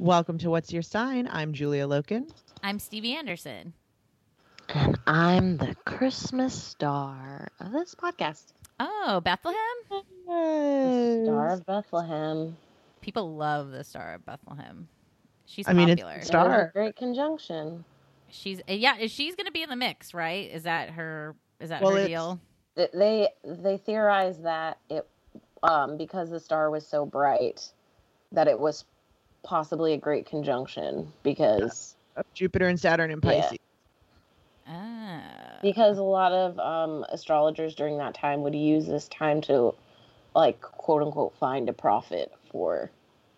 Welcome to What's Your Sign? I'm Julia Loken. I'm Stevie Anderson. And I'm the Christmas star of this podcast. Oh, Bethlehem? Yes. Star of Bethlehem. People love the Star of Bethlehem. She's I mean, popular. it's star. great conjunction. She's yeah, she's gonna be in the mix, right? Is that her? Is that well, her deal? They they theorize that it um because the star was so bright that it was possibly a great conjunction because of Jupiter and Saturn in Pisces. Yeah. Ah. Because a lot of um, astrologers during that time would use this time to, like, quote unquote, find a prophet for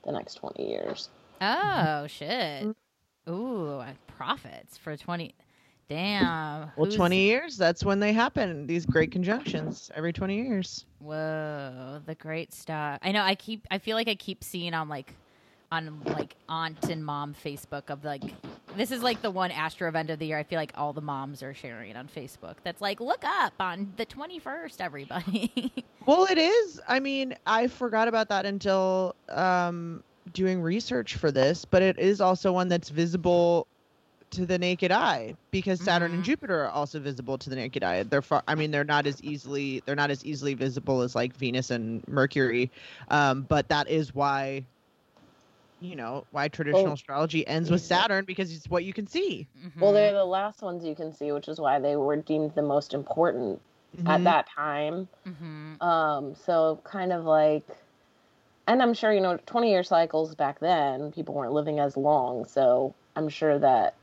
the next 20 years. Oh, shit. Ooh, prophets for 20. Damn. Well, Who's... 20 years, that's when they happen. These great conjunctions every 20 years. Whoa, the great stuff. I know I keep, I feel like I keep seeing on like on like aunt and mom Facebook of like this is like the one astro event of the year I feel like all the moms are sharing on Facebook. That's like look up on the 21st everybody. well, it is. I mean, I forgot about that until um doing research for this, but it is also one that's visible to the naked eye because Saturn mm-hmm. and Jupiter are also visible to the naked eye. They're far. I mean, they're not as easily they're not as easily visible as like Venus and Mercury, um, but that is why you know why traditional well, astrology ends with Saturn because it's what you can see. Mm-hmm. Well, they're the last ones you can see, which is why they were deemed the most important mm-hmm. at that time. Mm-hmm. Um, so kind of like, and I'm sure you know, 20 year cycles back then, people weren't living as long, so I'm sure that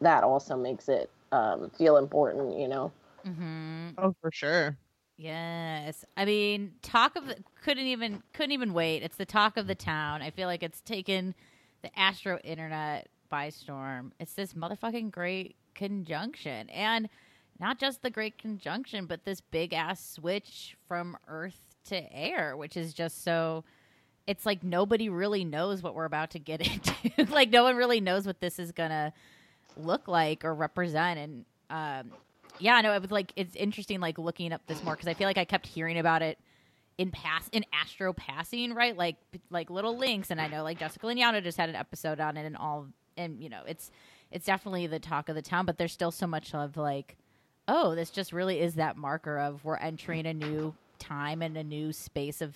that also makes it um, feel important, you know. Mm-hmm. Oh, for sure. Yes. I mean, talk of the, couldn't even couldn't even wait. It's the talk of the town. I feel like it's taken the Astro internet by storm. It's this motherfucking great conjunction. And not just the great conjunction, but this big ass switch from Earth to air, which is just so it's like nobody really knows what we're about to get into. like no one really knows what this is gonna look like or represent. And um, yeah, no, it was like it's interesting like looking up this more because I feel like I kept hearing about it in pass in Astro passing, right? Like like little links, and I know like Jessica Lanyadoo just had an episode on it, and all, and you know, it's it's definitely the talk of the town. But there's still so much of like, oh, this just really is that marker of we're entering a new time and a new space of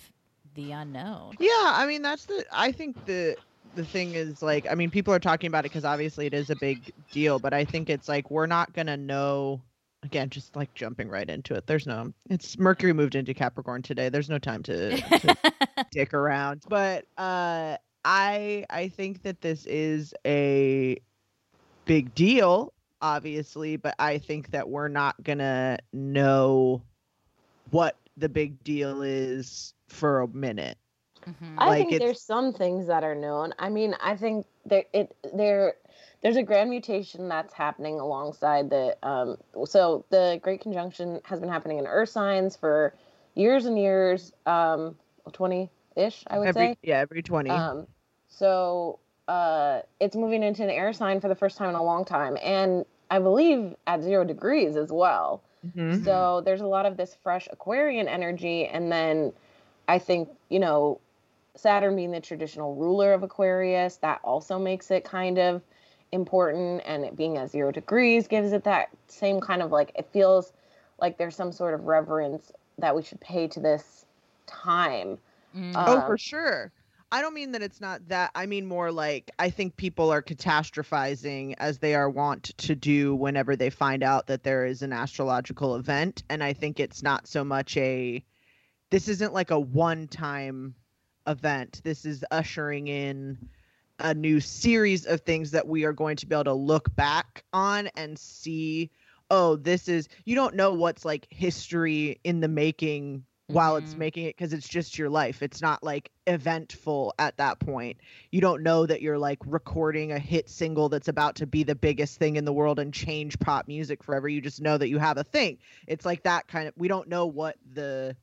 the unknown. Yeah, I mean that's the I think the the thing is like I mean people are talking about it cuz obviously it is a big deal, but I think it's like we're not to know again just like jumping right into it. There's no it's Mercury moved into Capricorn today. There's no time to, to dick around. But uh I I think that this is a big deal obviously, but I think that we're not going to know what the big deal is for a minute. Mm-hmm. I like think there's some things that are known. I mean, I think there it there there's a grand mutation that's happening alongside the um so the great conjunction has been happening in earth signs for years and years um 20 ish I would every, say. Yeah, every 20. Um so uh it's moving into an air sign for the first time in a long time and I believe at 0 degrees as well. Mm-hmm. So there's a lot of this fresh Aquarian energy. And then I think, you know, Saturn being the traditional ruler of Aquarius, that also makes it kind of important. And it being at zero degrees gives it that same kind of like, it feels like there's some sort of reverence that we should pay to this time. Mm. Uh, oh, for sure. I don't mean that it's not that. I mean more like I think people are catastrophizing as they are wont to do whenever they find out that there is an astrological event. And I think it's not so much a, this isn't like a one time event. This is ushering in a new series of things that we are going to be able to look back on and see oh this is you don't know what's like history in the making while mm-hmm. it's making it because it's just your life. It's not like eventful at that point. You don't know that you're like recording a hit single that's about to be the biggest thing in the world and change pop music forever. You just know that you have a thing. It's like that kind of we don't know what the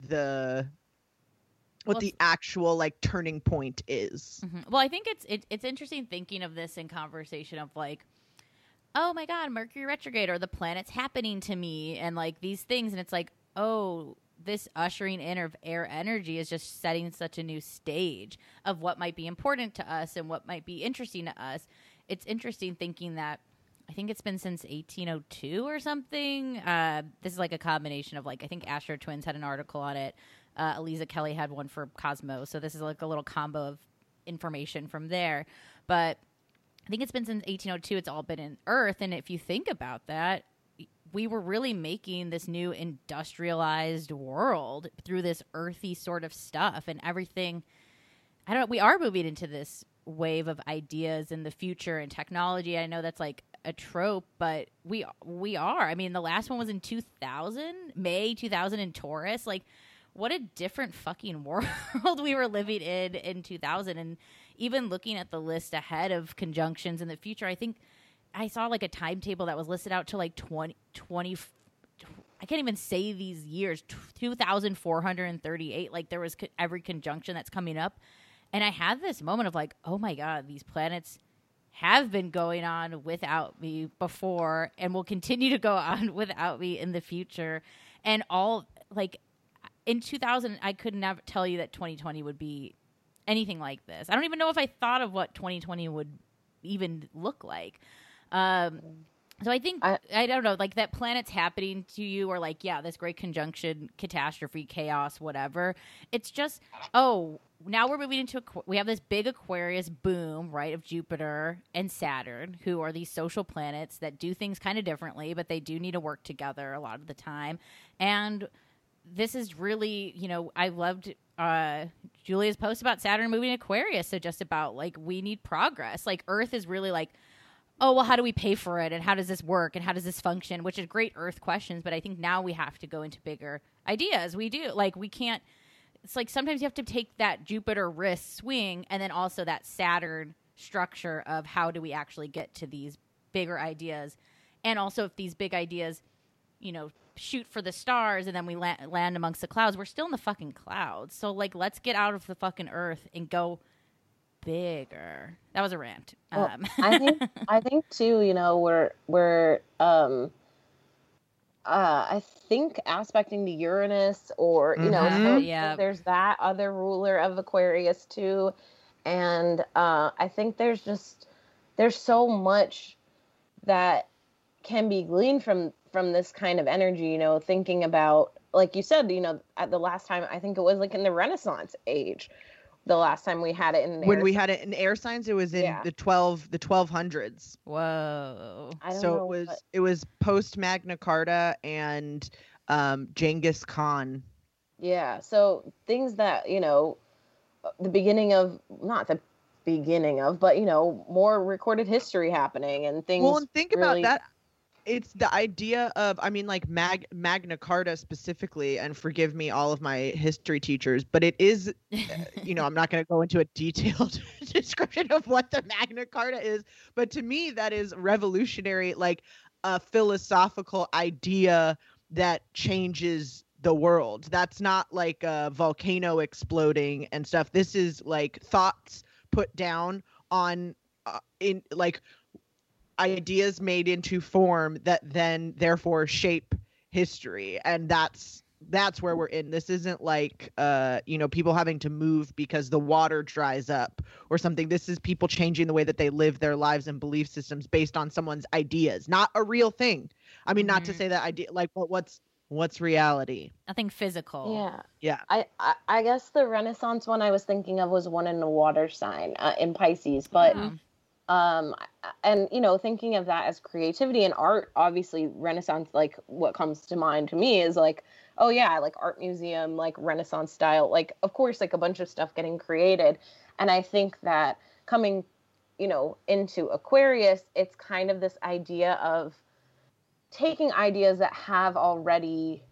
the what well, the actual like turning point is. Mm-hmm. Well, I think it's it, it's interesting thinking of this in conversation of like oh my god, Mercury retrograde or the planets happening to me and like these things and it's like, "Oh, this ushering in of air energy is just setting such a new stage of what might be important to us and what might be interesting to us. It's interesting thinking that I think it's been since 1802 or something. Uh, this is like a combination of like I think Astro Twins had an article on it. Uh, Aliza Kelly had one for Cosmo, so this is like a little combo of information from there. But I think it's been since 1802. It's all been in Earth, and if you think about that, we were really making this new industrialized world through this earthy sort of stuff and everything. I don't know. We are moving into this wave of ideas in the future and technology. I know that's like a trope, but we we are. I mean, the last one was in 2000, May 2000 in Taurus. Like, what a different fucking world we were living in in 2000. And even looking at the list ahead of conjunctions in the future, I think I saw like a timetable that was listed out to like 20, 20 I can't even say these years, 2,438. Like there was every conjunction that's coming up. And I had this moment of like, oh my God, these planets have been going on without me before and will continue to go on without me in the future. And all like in 2000, I could never tell you that 2020 would be anything like this. I don't even know if I thought of what 2020 would even look like. Um, so I think I, I, don't know, like that planet's happening to you, or like yeah, this great conjunction, catastrophe, chaos, whatever. It's just oh, now we're moving into a, we have this big Aquarius boom, right, of Jupiter and Saturn, who are these social planets that do things kind of differently, but they do need to work together a lot of the time. And this is really, you know, I loved uh, Julia's post about Saturn moving Aquarius. So just about like we need progress. Like Earth is really like oh well how do we pay for it? And how does this work? And how does this function? Which is great earth questions but i think now we have to go into bigger ideas. We do. Like we can't it's like sometimes you have to take that jupiter wrist swing and then also that saturn structure of how do we actually get to these bigger ideas. And also if these big ideas you know shoot for the stars and then we land, land amongst the clouds. We're still in the fucking clouds. So like, let's get out of the fucking earth and go bigger. That was a rant. Well, um. I think I think too. You know, we're we're um, uh, I think aspecting the Uranus, or you mm-hmm. know, so yeah. there's that other ruler of Aquarius too, and uh, I think there's just there's so much that can be gleaned from from this kind of energy. You know, thinking about like you said, you know, at the last time I think it was like in the Renaissance age the last time we had it in when we had it in air signs it was in yeah. the 12 the 1200s whoa so it was what... it was post magna carta and um genghis khan yeah so things that you know the beginning of not the beginning of but you know more recorded history happening and things well and think really... about that it's the idea of i mean like mag magna carta specifically and forgive me all of my history teachers but it is you know i'm not going to go into a detailed description of what the magna carta is but to me that is revolutionary like a philosophical idea that changes the world. That's not like a volcano exploding and stuff. This is like thoughts put down on uh, in like ideas made into form that then therefore shape history. And that's that's where we're in. This isn't like uh you know people having to move because the water dries up or something. This is people changing the way that they live their lives and belief systems based on someone's ideas not a real thing. I mean mm-hmm. not to mm-hmm. say that idea like but what's what's reality. Nothing physical. Yeah. Yeah. I, I, I guess the renaissance one i was thinking of was one in the water sign uh, in pisces but yeah um and you know thinking of that as creativity and art obviously renaissance like what comes to mind to me is like oh yeah like art museum like renaissance style like of course like a bunch of stuff getting created. And i think that coming you know into aquarius it's kind of this idea of taking ideas that have already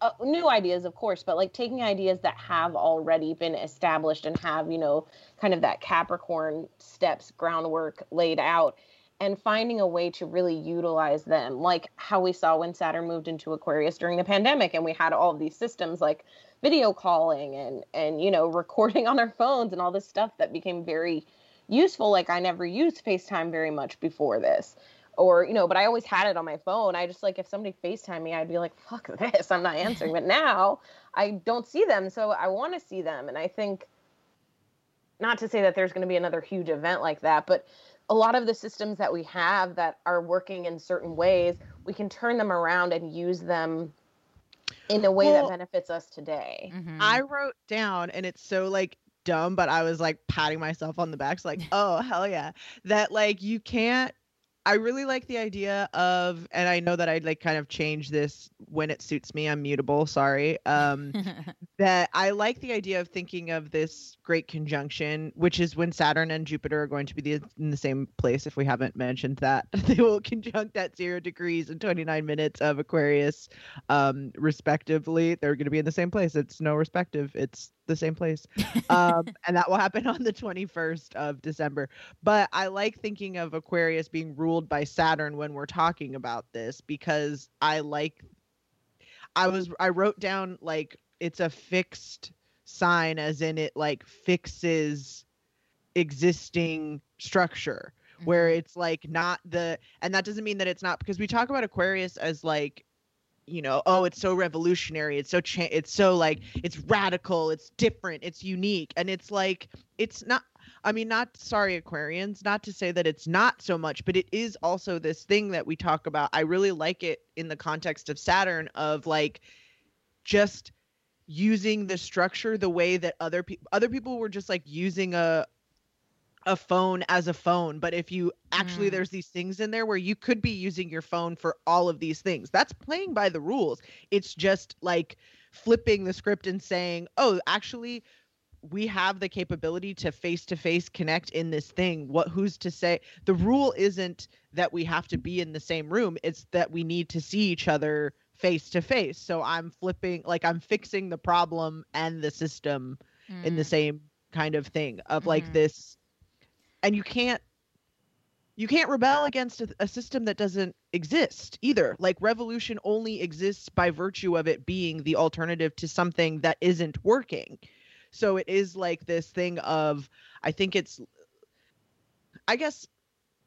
uh, new ideas, of course, but like taking ideas that have already been established and have, you know, kind of that Capricorn steps groundwork laid out and finding a way to really utilize them, like how we saw when Saturn moved into Aquarius during the pandemic and we had all of these systems like video calling and and you know recording on our phones and all this stuff that became very useful. Like I never used FaceTime very much before this or you know but i always had it on my phone. I just like if somebody facetime me i'd be like fuck this i'm not answering. But now i don't see them so i want to see them and i think not to say that there's going to be another huge event like that but a lot of the systems that we have that are working in certain ways we can turn them around and use them in a way well, that benefits us today. Mm-hmm. i wrote down and it's so like dumb but i was like patting myself on the back so like oh hell yeah that like you can't I really like the idea of, and I know that I'd like kind of change this when it suits me. I'm mutable. Sorry. Um, that I like the idea of thinking of this great conjunction, which is when Saturn and Jupiter are going to be the, in the same place. If we haven't mentioned that, they will conjunct at zero degrees and 29 minutes of Aquarius, um, respectively. They're going to be in the same place. It's no respective. It's the same place. Um, and that will happen on the 21st of December. But I like thinking of Aquarius being ruled by Saturn when we're talking about this because I like I was I wrote down like it's a fixed sign as in it like fixes existing structure where mm-hmm. it's like not the and that doesn't mean that it's not because we talk about Aquarius as like you know oh it's so revolutionary it's so cha- it's so like it's radical it's different it's unique and it's like it's not i mean not sorry aquarians not to say that it's not so much but it is also this thing that we talk about. I really like it in the context of saturn of like just using the structure the way that other people other people were just like using a a phone as a phone but if you actually mm. there's these things in there where you could be using your phone for all of these things. That's playing by the rules. It's just like flipping the script and saying oh actually we have the capability to face to face connect in this thing what who's to say the rule isn't that we have to be in the same room it's that we need to see each other face to face so i'm flipping like i'm fixing the problem and the system mm. in the mm. same kind of thing of mm-hmm. like this and you can't you can't rebel against a, a, system that doesn't exist either. Like revolution only exists by virtue of it being the alternative to something that isn't working. So it is like this thing of I think it's I guess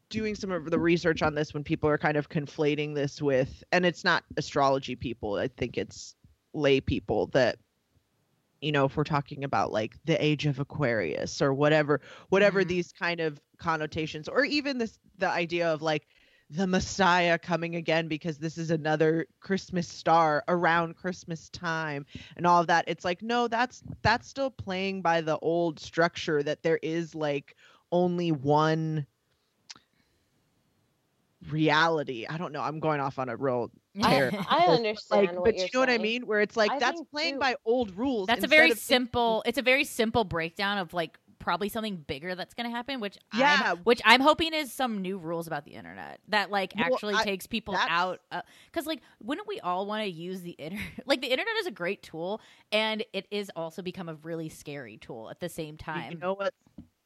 doing some of the research on this when people are kind of conflating this with and it's not astrology people. I think it's lay people that you know if we're talking about like the age of aquarius or whatever whatever mm-hmm. these kind of connotations or even this the idea of like the messiah coming again because this is another christmas star around christmas time and all of that it's like no that's that's still playing by the old structure that there is like only one reality i don't know i'm going off on a real I, I understand, like, but you know saying. what I mean. Where it's like I that's playing too. by old rules. That's a very simple. It's a very simple breakdown of like probably something bigger that's going to happen. Which yeah, I'm, which I'm hoping is some new rules about the internet that like well, actually I, takes people out. Because uh, like, wouldn't we all want to use the internet? Like the internet is a great tool, and it is also become a really scary tool at the same time. You know what?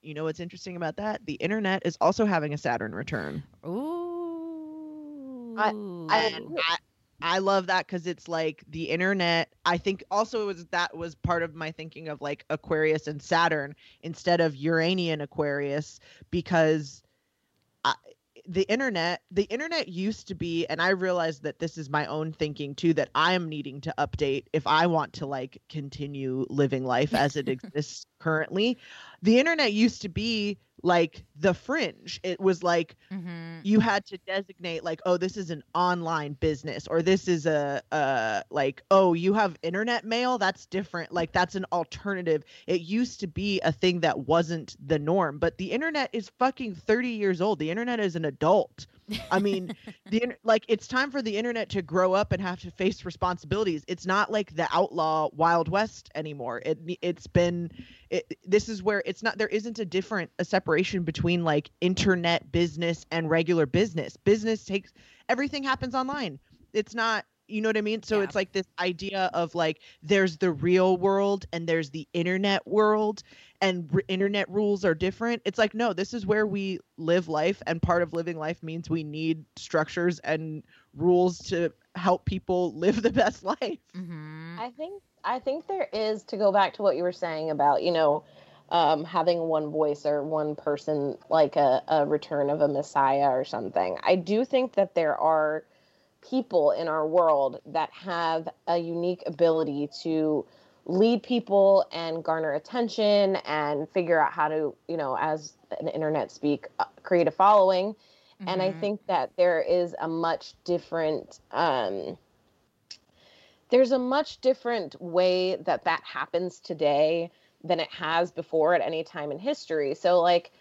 You know what's interesting about that? The internet is also having a Saturn return. Ooh. I, I, I, I love that because it's like the internet. I think also it was that was part of my thinking of like Aquarius and Saturn instead of Uranian Aquarius because I, the internet the internet used to be and i realized that this is my own thinking too that i am needing to update if i want to like continue living life as it exists currently the internet used to be like the fringe. It was like mm-hmm. you had to designate like oh this is an online business or this is a uh like oh you have internet mail? That's different. Like that's an alternative. It used to be a thing that wasn't the norm but the internet is fucking 30 years old. The internet is an adult I mean, the like it's time for the internet to grow up and have to face responsibilities. It's not like the outlaw Wild West anymore. It it's been it, this is where it's not there isn't a different a separation between like internet business and regular business. Business takes everything happens online. It's not you know what I mean? So yeah. it's like this idea of like there's the real world and there's the internet world and r- internet rules are different. It's like no, this is where we live life and part of living life means we need structures and rules to help people live the best life. Mm-hmm. I think I think there is to go back to what you were saying about, you know, um, having one voice or one person like a, a return of a messiah or something. I do think that there are people in our world that have a unique ability to lead people and garner attention and figure out how to, you know, as an internet speak, uh, create a following. Mm-hmm. And I mm-hmm. think that there is a much different, um, there's a much different way that that happens today than it has before at any time in history. So, like,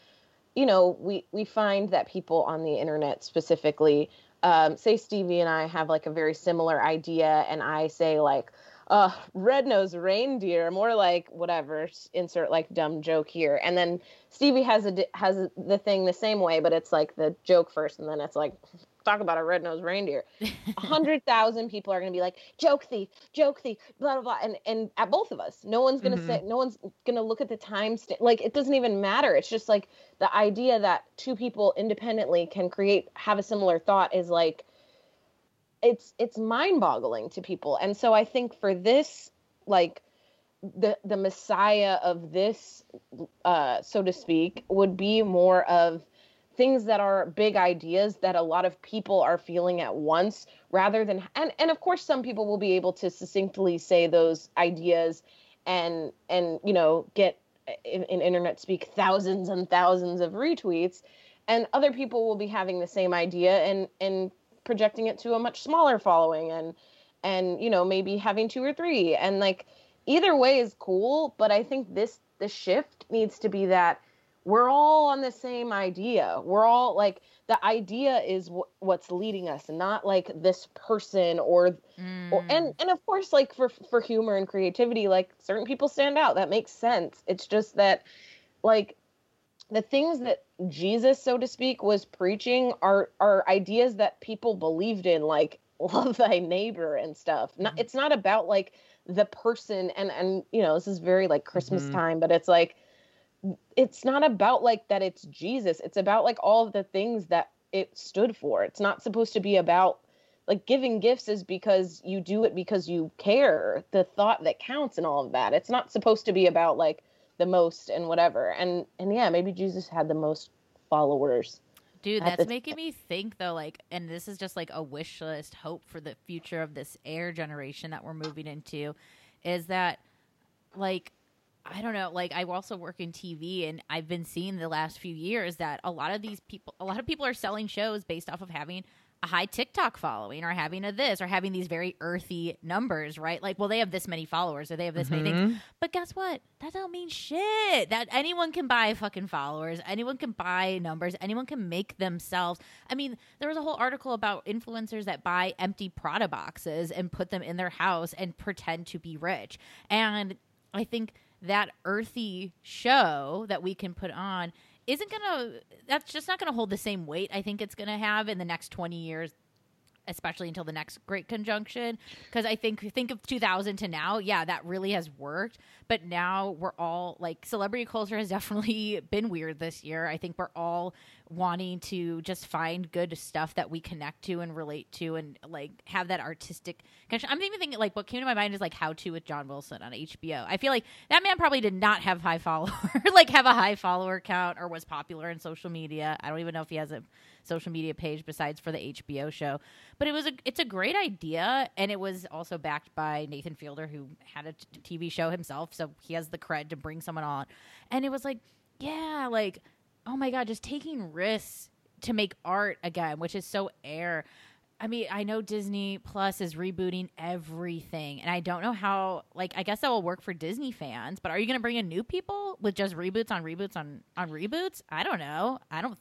you know, we we find that people on the internet specifically um, say Stevie and I have like a very similar idea, and I say like, uh, red nosed reindeer, more like whatever, insert like dumb joke here, and then Stevie has a has the thing the same way, but it's like the joke first, and then it's like talk about a red nosed reindeer. A hundred thousand people are going to be like, joke thief, joke thief, blah, blah, blah. And, and at both of us, no one's going to mm-hmm. say, no one's going to look at the time. St- like, it doesn't even matter. It's just like the idea that two people independently can create, have a similar thought is like, it's, it's mind boggling to people. And so I think for this, like, the the messiah of this uh so to speak would be more of things that are big ideas that a lot of people are feeling at once rather than and and of course some people will be able to succinctly say those ideas and and you know get uh, in, in internet speak thousands and thousands of retweets and other people will be having the same idea and and projecting it to a much smaller following and and you know maybe having two or three. And like either way is cool but i think this the shift needs to be that we're all on the same idea. We're all like the idea is w- what's leading us, not like this person or mm. or and and of course like for for humor and creativity, like certain people stand out. That makes sense. It's just that like the things that Jesus, so to speak, was preaching are are ideas that people believed in, like love thy neighbor and stuff. Not, mm. it's not about like the person and and you know this is very like Christmas mm-hmm. time, but it's like it's not about like that it's Jesus. It's about like all of the things that it stood for. It's not supposed to be about like giving gifts is because you do it because you care. The thought that counts and all of that. It's not supposed to be about like the most and whatever. And and yeah, maybe Jesus had the most followers. Dude, that's making me think though, like, and this is just like a wish list hope for the future of this air generation that we're moving into, is that like I don't know, like I also work in TV and I've been seeing the last few years that a lot of these people a lot of people are selling shows based off of having a high TikTok following or having a this or having these very earthy numbers, right? Like, well, they have this many followers or they have this mm-hmm. many things. Mm-hmm. But guess what? That don't mean shit. That anyone can buy fucking followers. Anyone can buy numbers. Anyone can make themselves. I mean, there was a whole article about influencers that buy empty Prada boxes and put them in their house and pretend to be rich. And I think that earthy show that we can put on isn't gonna that's just not gonna hold the same weight i think it's gonna have in the next 20 years especially until the next great conjunction. Because i think think of 2000 to now yeah that really has worked. But now we're all like celebrity culture has definitely been weird this year. I think we're all wanting to just find good stuff that we connect to and relate to and like have that artistic connection. I'm even thinking like what came to my mind is like How to with John Wilson on HBO. I feel like that man probably did not have high follower like have a high follower count or was popular in social media. I don't even know if he has a social media page besides for the HBO show. But it was a it's a great idea and it was also backed by Nathan Fielder who had a t- TV show himself, so he has the cred to bring someone on. And it was like, yeah, like oh my god, just taking risks to make art again, which is so air. I mean, I know Disney Plus is rebooting everything, and I don't know how. Like, I guess that will work for Disney fans, but are you going to bring in new people with just reboots on reboots on on reboots? I don't know. I don't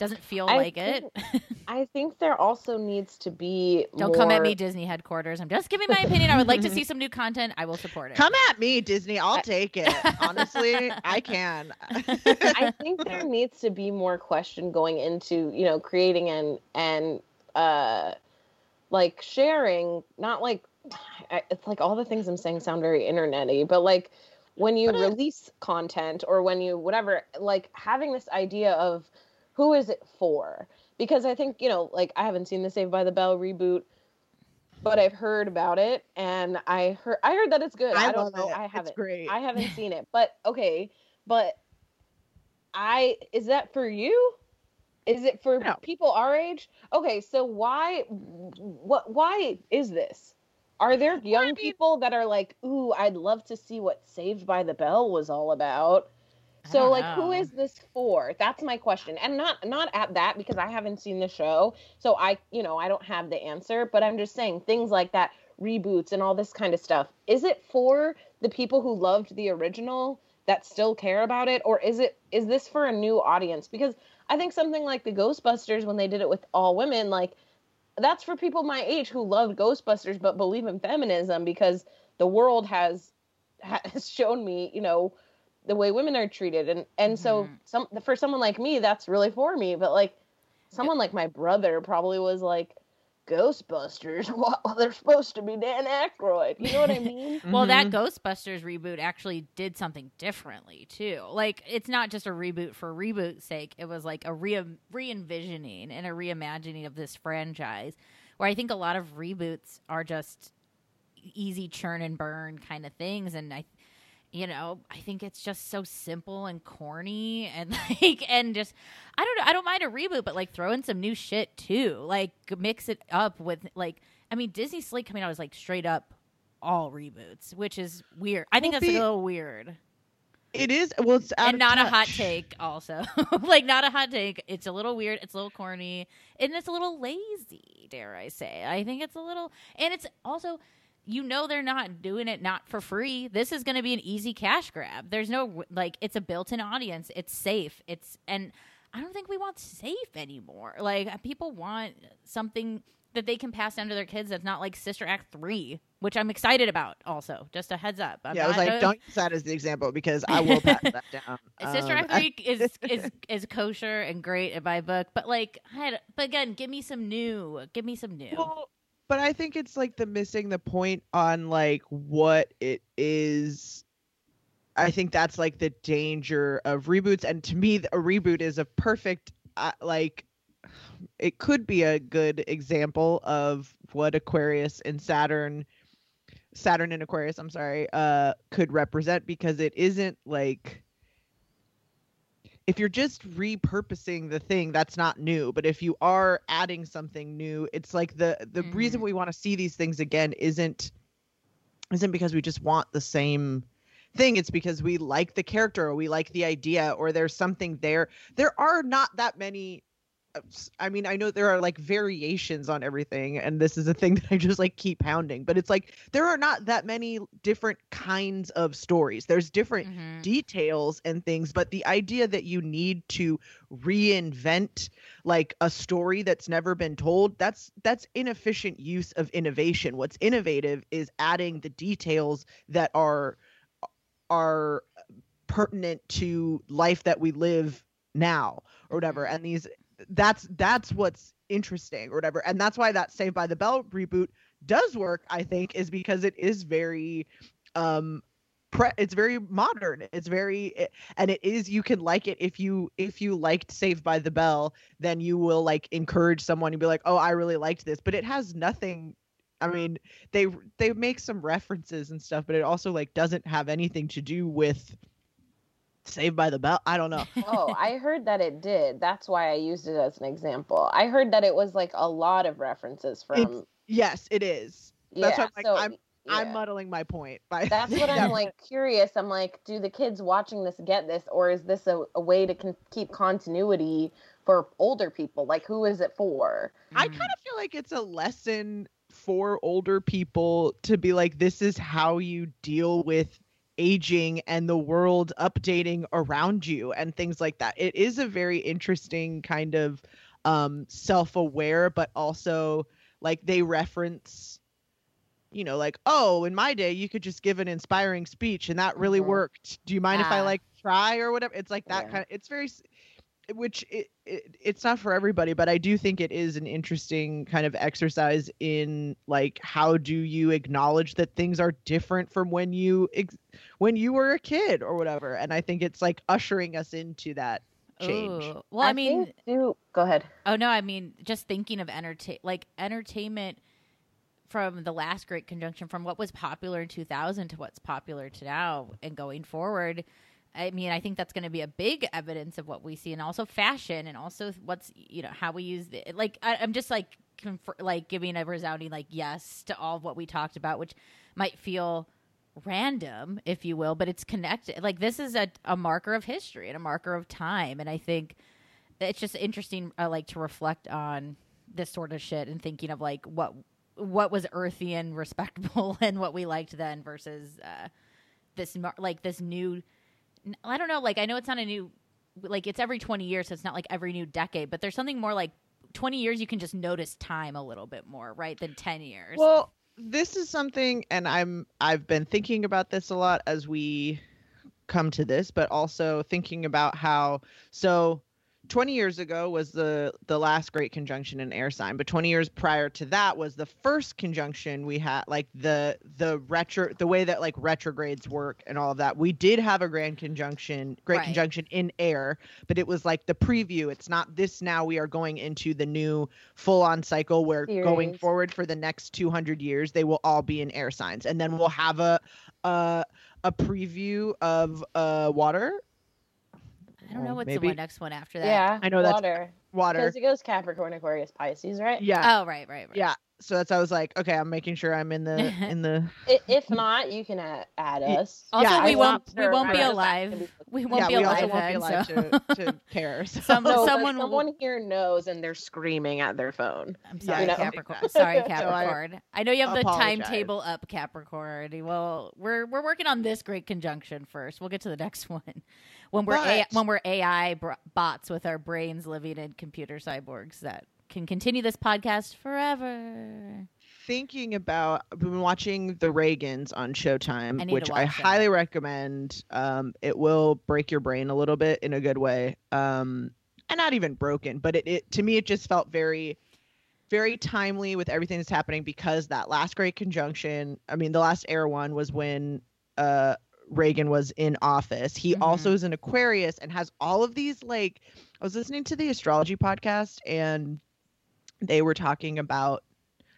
doesn't feel I like think, it. I think there also needs to be. Don't more... come at me, Disney headquarters. I'm just giving my opinion. I would like to see some new content. I will support it. Come at me, Disney. I'll take it. Honestly, I can. I think there needs to be more question going into you know creating and and uh like sharing, not like it's like all the things I'm saying sound very internety, but like when you release content or when you whatever, like having this idea of who is it for? Because I think, you know, like I haven't seen the Saved by the Bell reboot, but I've heard about it and I heard I heard that it's good. I, I don't know. It. I haven't. It's great. I haven't seen it. But okay, but I is that for you? Is it for no. people our age? Okay, so why what why is this? Are there young people that are like, "Ooh, I'd love to see what Saved by the Bell was all about." So like know. who is this for? That's my question. And not not at that because I haven't seen the show. So I, you know, I don't have the answer, but I'm just saying things like that reboots and all this kind of stuff. Is it for the people who loved the original that still care about it or is it is this for a new audience? Because I think something like the Ghostbusters when they did it with all women like that's for people my age who loved Ghostbusters but believe in feminism because the world has has shown me, you know, the way women are treated and and mm-hmm. so some for someone like me that's really for me but like someone like my brother probably was like Ghostbusters. Well, they're supposed to be Dan Aykroyd. You know what I mean? well, that mm-hmm. Ghostbusters reboot actually did something differently too. Like, it's not just a reboot for reboot's sake. It was like a re re envisioning and a reimagining of this franchise. Where I think a lot of reboots are just easy churn and burn kind of things, and I you know i think it's just so simple and corny and like and just i don't know i don't mind a reboot but like throw in some new shit too. Like mix it up with like i mean disney slate coming out is like straight up all reboots which is weird. I think well, that's be, a little weird. It is well it's and not touch. a hot take also. Like not a hot take. It's a little weird it's a little corny and it's a little lazy dare i say. I think it's a little and it's also you know they're not doing it not for free. This is going to be an easy cash grab. There's no like it's a built-in audience. It's safe. It's and I don't think we want safe anymore. Like people want something that they can pass down to their kids that's not like Sister Act 3, which I'm excited about also. Just a heads up. I'm yeah, I was like, a... don't use that as the example because I will pass that down. Sister um, Act 3 is, is is kosher and great in my book, but like, had, but again, give me some new. Give me some new. Well, but I think it's like the missing the point on like what it is. I think that's like the danger of reboots. And to me, a reboot is a perfect, uh, like, it could be a good example of what Aquarius and Saturn, Saturn and Aquarius, I'm sorry, uh, could represent because it isn't like if you're just repurposing the thing that's not new but if you are adding something new it's like the the mm. reason we want to see these things again isn't isn't because we just want the same thing it's because we like the character or we like the idea or there's something there there are not that many I mean, I know there are like variations on everything, and this is a thing that I just like keep pounding, but it's like there are not that many different kinds of stories. There's different mm-hmm. details and things, but the idea that you need to reinvent like a story that's never been told, that's that's inefficient use of innovation. What's innovative is adding the details that are are pertinent to life that we live now or whatever mm-hmm. and these that's that's what's interesting or whatever. And that's why that saved by the bell reboot does work i think is because it is very um pre- it's very modern. It's very it, and it is you can like it if you if you liked saved by the bell then you will like encourage someone and be like oh i really liked this. But it has nothing I mean, they they make some references and stuff, but it also like doesn't have anything to do with Saved by the Bell. I don't know. oh, I heard that it did. That's why I used it as an example. I heard that it was like a lot of references from. It's, yes, it is. That's yeah, what I'm, like, so, I'm yeah. I'm muddling my point by. That's what I'm like curious. I'm like, do the kids watching this get this, or is this a, a way to con- keep continuity for older people? Like, who is it for? I mm. kind of feel like it's a lesson for older people to be like, this is how you deal with aging and the world updating around you and things like that. It is a very interesting kind of um self-aware but also like they reference you know like oh in my day you could just give an inspiring speech and that really mm-hmm. worked do you mind ah. if i like try or whatever it's like that yeah. kind of it's very which it, it, it's not for everybody but i do think it is an interesting kind of exercise in like how do you acknowledge that things are different from when you ex- when you were a kid or whatever. And i think it's like ushering us into that change. Ooh. well i, I mean do go ahead. Oh no i mean just thinking of entertain like entertainment from the last great conjunction from what was popular in 2000 to what's popular to now and going forward I mean, I think that's going to be a big evidence of what we see, and also fashion, and also what's you know how we use it. Like I, am just like confer- like giving a resounding like yes to all of what we talked about, which might feel random, if you will, but it's connected. Like this is a, a marker of history and a marker of time, and I think it's just interesting, uh, like to reflect on this sort of shit and thinking of like what what was earthy and respectable and what we liked then versus uh, this like this new I don't know. Like I know it's not a new, like it's every twenty years, so it's not like every new decade. But there's something more like twenty years. You can just notice time a little bit more, right, than ten years. Well, this is something, and I'm I've been thinking about this a lot as we come to this, but also thinking about how so 20 years ago was the the last great conjunction in air sign but 20 years prior to that was the first conjunction we had like the the retro the way that like retrogrades work and all of that we did have a grand conjunction great right. conjunction in air but it was like the preview it's not this now we are going into the new full on cycle where Series. going forward for the next 200 years they will all be in air signs and then we'll have a a a preview of uh water I don't know what's maybe. the one next one after that. Yeah, I know that's water. Water. Because it goes Capricorn, Aquarius, Pisces, right? Yeah. Oh, right, right, right. Yeah. So that's I was like, okay, I'm making sure I'm in the in the. if not, you can add, add us. Also, yeah, we won't we won't be alive. We won't yeah, be we alive. Also won't then, be alive so. to, to care. So. Some, no, someone someone here knows, and they're screaming at their phone. I'm sorry, yeah, Capricorn. Sorry, Capricorn. so I, I, know you have apologize. the timetable up, Capricorn. Well, we're we're working on this great conjunction first. We'll get to the next one when we're A- when we're AI bots with our brains living in computer cyborgs that can continue this podcast forever. Thinking about, I've been watching The Reagans on Showtime, I which I that. highly recommend. Um, it will break your brain a little bit in a good way, um, and not even broken, but it, it to me it just felt very, very timely with everything that's happening because that last great conjunction. I mean, the last air one was when uh, Reagan was in office. He mm-hmm. also is an Aquarius and has all of these like I was listening to the astrology podcast and they were talking about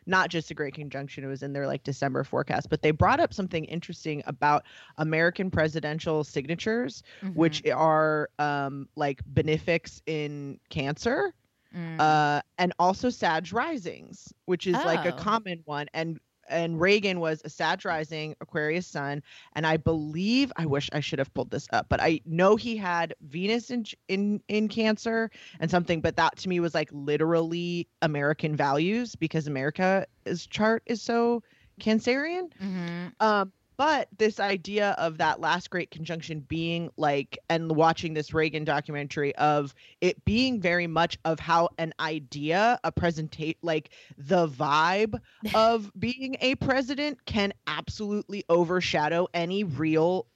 not just a great conjunction it was in their like december forecast but they brought up something interesting about american presidential signatures mm-hmm. which are um like benefics in cancer mm. uh and also sag risings which is oh. like a oh. common one and and Reagan was rising Aquarius sun, and I believe I wish I should have pulled this up, but I know he had Venus in in in Cancer and something, but that to me was like literally American values because America's chart is so Cancerian. Mm-hmm. Um, but this idea of that last great conjunction being like and watching this reagan documentary of it being very much of how an idea a presentation like the vibe of being a president can absolutely overshadow any real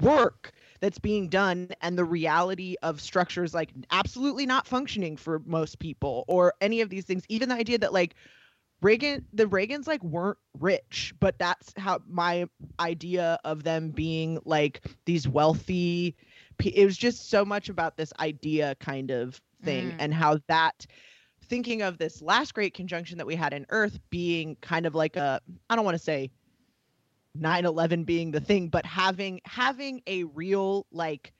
work that's being done and the reality of structures like absolutely not functioning for most people or any of these things. Even the idea that like Reagan, the Reagans like weren't rich, but that's how my idea of them being like these wealthy. It was just so much about this idea kind of thing mm. and how that thinking of this last great conjunction that we had in Earth being kind of like a, I don't want to say 9-11 being the thing, but having having a real like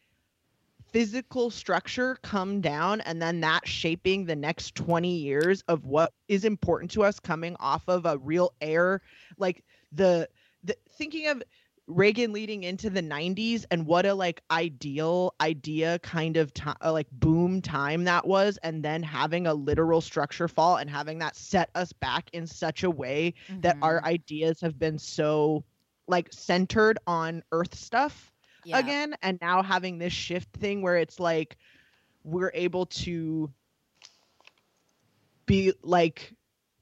physical structure come down and then that shaping the next 20 years of what is important to us coming off of a real air like the the thinking of Reagan leading into the 90s and what a like ideal idea kind of time uh, like boom time that was and then having a literal structure fall and having that set us back in such a way mm-hmm. that our mm-hmm. ideas have been so like centered on earth stuff yeah. again and now having this shift thing where it's like we're able to be like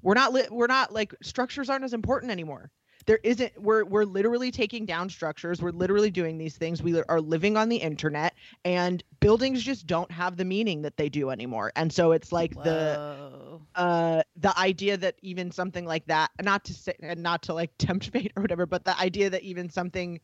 we're not li- we're not like structures aren't as important anymore there isn't we're we're literally taking down structures we're literally doing these things we are living on the internet and buildings just don't have the meaning that they do anymore and so it's like Whoa. the uh the idea that even something like that not to say and not to like tempt fate or whatever but the idea that even something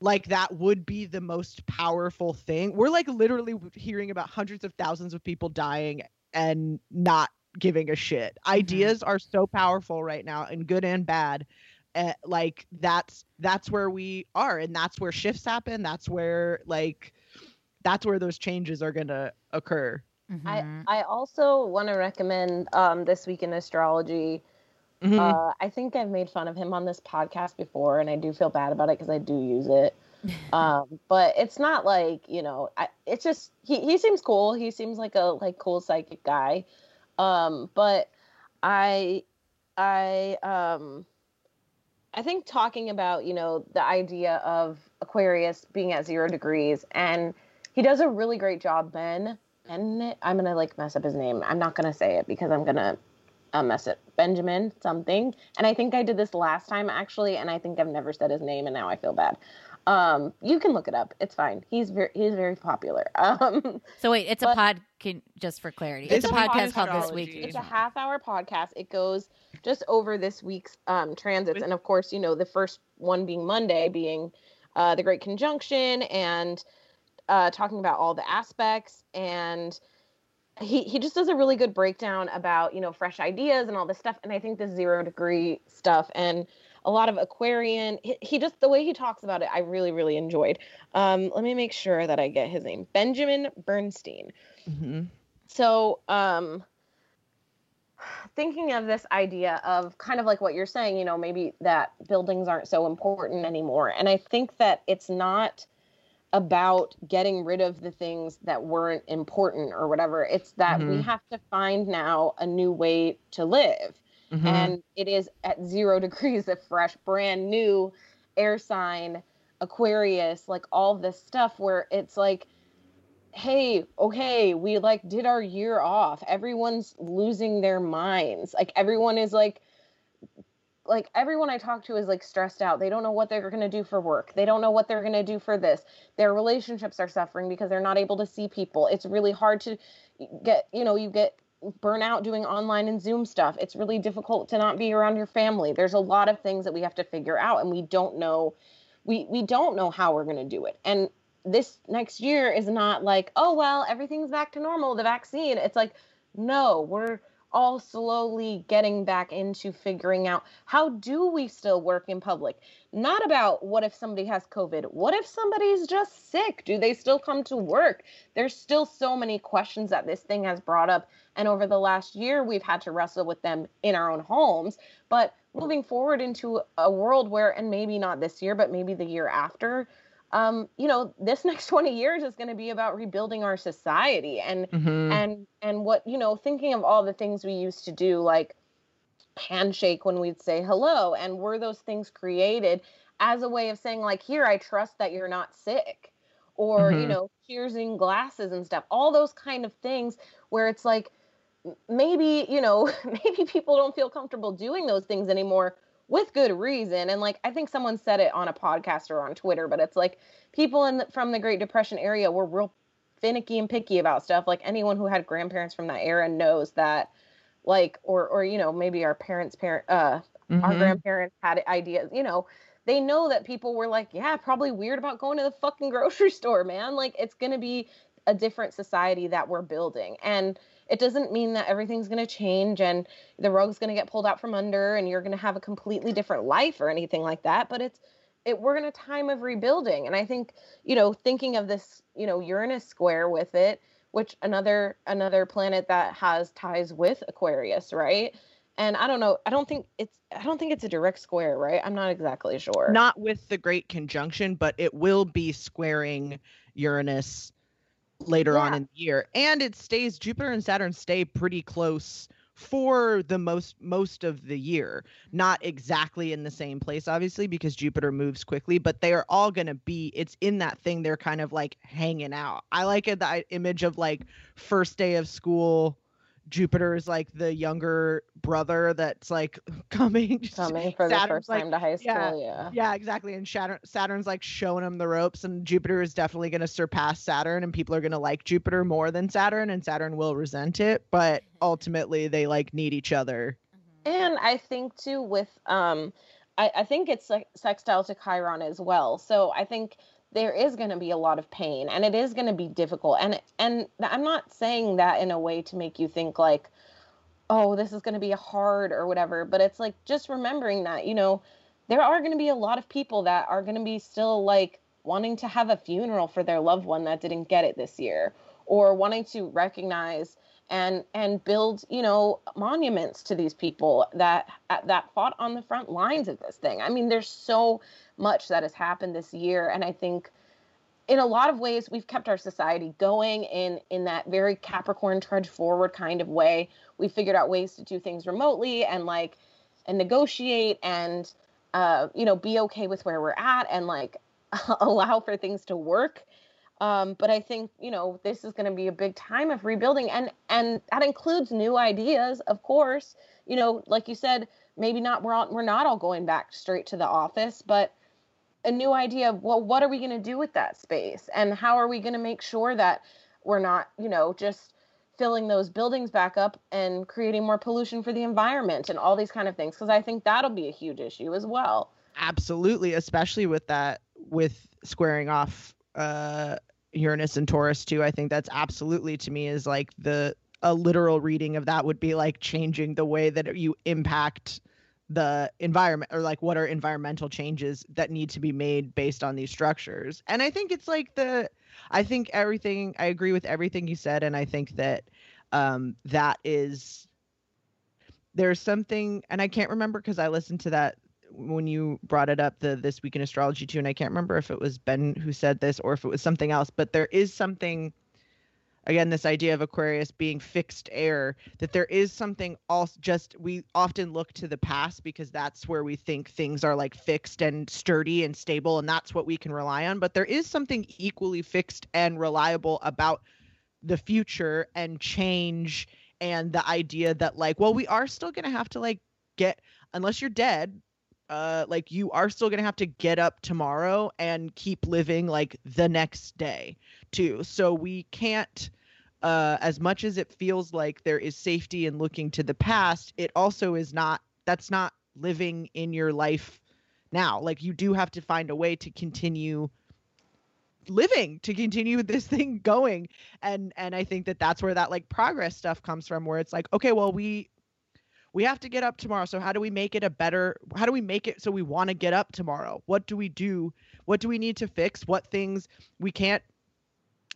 like that would be the most powerful thing. We're like literally hearing about hundreds of thousands of people dying and not giving a shit. Mm-hmm. Ideas are so powerful right now, and good and bad. Uh, like that's that's where we are, and that's where shifts happen. That's where like that's where those changes are gonna occur. Mm-hmm. I I also want to recommend um, this week in astrology Mm-hmm. Uh, I think I've made fun of him on this podcast before, and I do feel bad about it because I do use it. um, but it's not like you know, I, it's just he he seems cool. He seems like a like cool psychic guy. Um, but I I um I think talking about you know the idea of Aquarius being at zero degrees, and he does a really great job, Ben. And I'm gonna like mess up his name. I'm not gonna say it because I'm gonna uh, mess it Benjamin something. And I think I did this last time actually, and I think I've never said his name, and now I feel bad. Um, you can look it up. It's fine. He's very he's very popular. Um, so wait, it's a pod. Can, just for clarity, it's, it's a podcast called This Week. It's a half hour podcast. It goes just over this week's um, transits, and of course, you know the first one being Monday, being uh, the Great Conjunction, and uh, talking about all the aspects and he he just does a really good breakdown about you know fresh ideas and all this stuff and i think the zero degree stuff and a lot of aquarian he, he just the way he talks about it i really really enjoyed. Um let me make sure that i get his name. Benjamin bernstein. Mm-hmm. so um thinking of this idea of kind of like what you're saying you know maybe that buildings aren't so important anymore and i think that it's not about getting rid of the things that weren't important or whatever. It's that mm-hmm. we have to find now a new way to live. Mm-hmm. And it is at zero degrees of fresh, brand new air sign, Aquarius, like all this stuff where it's like, hey, okay, we like did our year off. Everyone's losing their minds. Like everyone is like like everyone I talk to is like stressed out. They don't know what they're going to do for work. They don't know what they're going to do for this. Their relationships are suffering because they're not able to see people. It's really hard to get, you know, you get burnout doing online and Zoom stuff. It's really difficult to not be around your family. There's a lot of things that we have to figure out and we don't know we we don't know how we're going to do it and this next year is not like oh well everything's back to normal the vaccine it's like no we're all slowly getting back into figuring out how do we still work in public? Not about what if somebody has covid? What if somebody's just sick? Do they still come to work? There's still so many questions that this thing has brought up and over the last year we've had to wrestle with them in our own homes. But moving forward into a world where and maybe not this year but maybe the year after um, you know, this next 20 years is going to be about rebuilding our society and mm-hmm. and and what, you know, thinking of all the things we used to do like handshake when we'd say hello and were those things created as a way of saying like here I trust that you're not sick or, mm-hmm. you know, cheersing glasses and stuff. All those kind of things where it's like maybe, you know, maybe people don't feel comfortable doing those things anymore with good reason. And like I think someone said it on a podcast or on Twitter, but it's like people in the, from the Great Depression area were real finicky and picky about stuff. Like anyone who had grandparents from that era knows that like or or you know maybe our parents parent uh mm-hmm. our grandparents had ideas you know they know that people were like yeah probably weird about going to the fucking grocery store man like it's going to be a different society that we're building and it doesn't mean that everything's going to change and the rug's going to get pulled out from under and you're going to have a completely different life or anything like that but it's it we're in a time of rebuilding. And i think you know thinking of this you know uranus square with it which another another planet that has ties with aquarius right? And i don't know i don't think it's i don't think it's a direct square right? I'm not exactly sure. Not with the great conjunction but it will be squaring uranus later yeah. on in the year. And it stays jupiter and saturn stay pretty close for the most most of the year. Not exactly in the same place obviously because jupiter moves quickly but they are all going to be it's in that thing they're kind of like hanging out. I like it the image of like first day of school Jupiter is like the younger brother that's like coming coming for Saturn's the first like, time to high school. Yeah, yeah, yeah, exactly. And Saturn, Saturn's like showing him the ropes, and Jupiter is definitely going to surpass Saturn, and people are going to like Jupiter more than Saturn, and Saturn will resent it. But ultimately, they like need each other. And I think too with um, I, I think it's like sextile to Chiron as well. So I think there is going to be a lot of pain and it is going to be difficult and and i'm not saying that in a way to make you think like oh this is going to be hard or whatever but it's like just remembering that you know there are going to be a lot of people that are going to be still like wanting to have a funeral for their loved one that didn't get it this year or wanting to recognize and and build you know monuments to these people that that fought on the front lines of this thing. I mean there's so much that has happened this year and i think in a lot of ways we've kept our society going in in that very capricorn trudge forward kind of way. We figured out ways to do things remotely and like and negotiate and uh, you know be okay with where we're at and like allow for things to work um, but i think you know this is going to be a big time of rebuilding and and that includes new ideas of course. You know like you said maybe not we're all, we're not all going back straight to the office but a new idea of well what are we going to do with that space? And how are we going to make sure that we're not you know just filling those buildings back up and creating more pollution for the environment and all these kind of things? Because i think that'll be a huge issue as well. Absolutely especially with that with squaring off uh uranus and taurus too i think that's absolutely to me is like the a literal reading of that would be like changing the way that you impact the environment or like what are environmental changes that need to be made based on these structures. And i think it's like the i think everything i agree with everything you said and i think that um that is there's something and i can't remember because i listened to that when you brought it up the this week in astrology too and i can't remember if it was ben who said this or if it was something else but there is something again this idea of aquarius being fixed air that there is something else just we often look to the past because that's where we think things are like fixed and sturdy and stable and that's what we can rely on but there is something equally fixed and reliable about the future and change and the idea that like well we are still going to have to like get unless you're dead uh like you are still going to have to get up tomorrow and keep living like the next day too so we can't uh as much as it feels like there is safety in looking to the past it also is not that's not living in your life now. Like you do have to find a way to continue living to continue this thing going and and i think that that's where that like progress stuff comes from where it's like okay well we we have to get up tomorrow so how do we make it a better how do we make it so we want to get up tomorrow? What do we do? What do we need to fix? What things we can't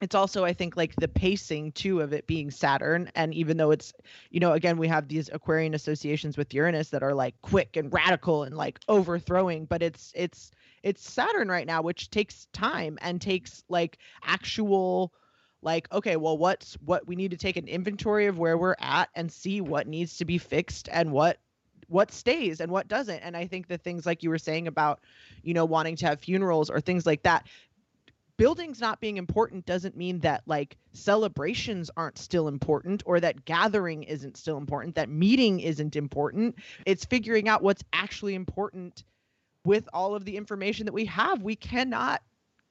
it's also i think like the pacing too of it being saturn and even though it's you know again we have these aquarian associations with uranus that are like quick and radical and like overthrowing but it's it's it's saturn right now which takes time and takes like actual like okay well what's what we need to take an inventory of where we're at and see what needs to be fixed and what what stays and what doesn't. And i think the things like you were saying about you know wanting to have funerals or things like that buildings not being important doesn't mean that like celebrations aren't still important or that gathering isn't still important that meeting isn't important. It's figuring out what's actually important with all of the information that we have. We cannot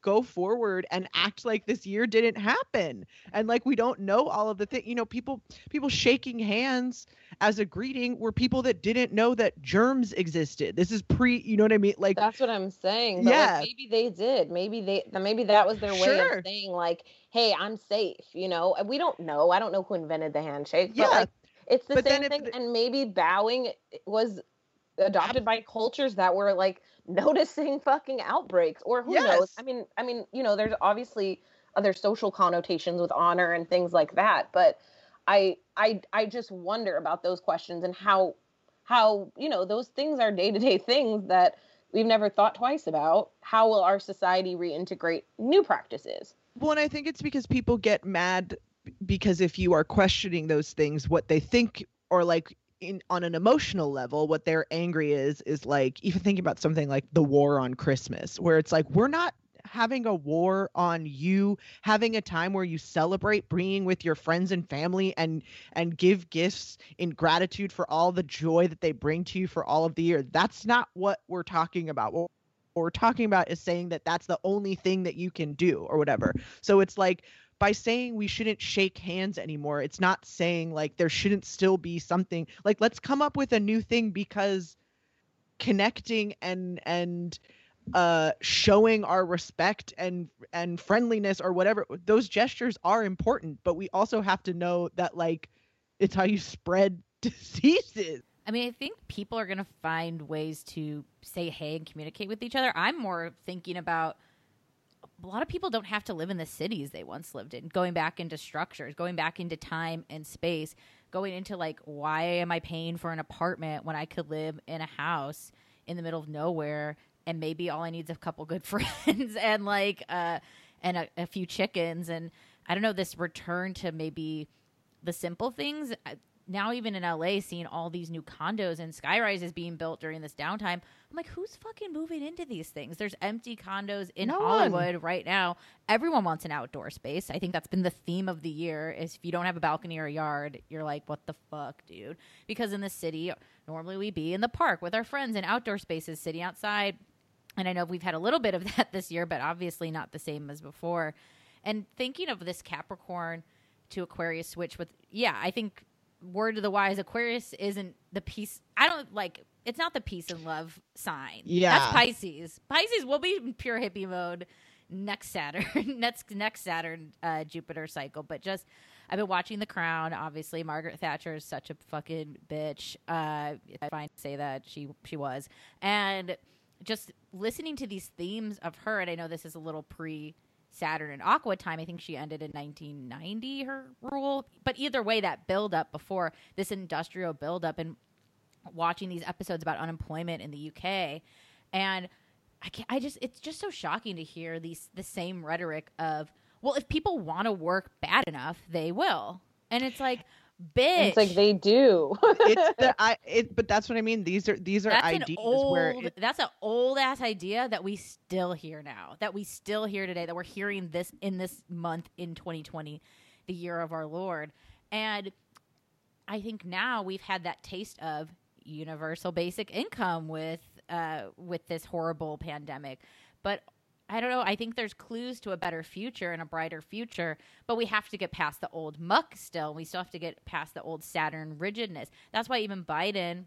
go forward and act like this year didn't happen. And like we don't know all of the things you know people people shaking hands as a greeting were people that didn't know that germs existed. This is pre you know what i mean? Like that's what i'm saying but yeah. like maybe they did. Maybe they maybe that was their way sure. of saying like hey i'm safe you know? We don't know. I don't know who invented the handshake yeah. but like it's the but same thing and maybe bowing was adopted by cultures that were like noticing fucking outbreaks or who yes. knows i mean i mean you know there's obviously other social connotations with honor and things like that but i i i just wonder about those questions and how how you know those things are day-to-day things that we've never thought twice about. How will our society reintegrate new practices? Well and i think it's because people get mad because if you are questioning those things what they think or like in, on an emotional level, what they're angry is is like even thinking about something like the war on Christmas, where it's like we're not having a war on you having a time where you celebrate bringing with your friends and family and and give gifts in gratitude for all the joy that they bring to you for all of the year. That's not what we're talking about. What we're talking about is saying that that's the only thing that you can do or whatever. So it's like by saying we shouldn't shake hands anymore, it's not saying like there shouldn't still be something like let's come up with a new thing because connecting and and uh showing our respect and and friendliness or whatever those gestures are important but we also have to know that like it's how you spread diseases I mean, I think people are going to find ways to say hey and communicate with each other. I'm more thinking about a lot of people don't have to live in the cities they once lived in, going back into structures, going back into time and space, going into like, why am I paying for an apartment when I could live in a house in the middle of nowhere and maybe all I need is a couple good friends and like, uh, and a, a few chickens. And I don't know, this return to maybe the simple things. Now, even in LA, seeing all these new condos and skyrises being built during this downtime I'm like, who's fucking moving into these things? There's empty condos in no Hollywood one. right now. Everyone wants an outdoor space. I think that's been the theme of the year. Is if you don't have a balcony or a yard, you're like, what the fuck, dude? Because in the city, normally we be in the park with our friends in outdoor spaces, sitting outside. And I know we've had a little bit of that this year, but obviously not the same as before. And thinking of this Capricorn to Aquarius switch with, yeah, I think word of the wise, Aquarius isn't the peace. I don't like it's not the peace and love sign. Yeah, that's Pisces. Pisces will be in pure hippie mode next Saturn, next next Saturn uh, Jupiter cycle. But just I've been watching The Crown. Obviously, Margaret Thatcher is such a fucking bitch. Uh, I find to say that she she was, and just listening to these themes of her. And I know this is a little pre. Saturn and Aqua time. I think she ended in 1990, her rule. But either way, that build up before this industrial build up and watching these episodes about unemployment in the UK, and I can't, I just it's just so shocking to hear these the same rhetoric of well, if people want to work bad enough, they will, and it's like. Bitch. It's like they do. it's the I. It, but that's what I mean. These are these are that's ideas old, where it, that's an old ass idea that we still hear now. That we still hear today. That we're hearing this in this month in 2020, the year of our Lord, and I think now we've had that taste of universal basic income with uh, with this horrible pandemic. But I don't know. I think there's clues to a better future and a brighter future, but we have to get past the old muck still. We still have to get past the old Saturn rigidness. That's why even Biden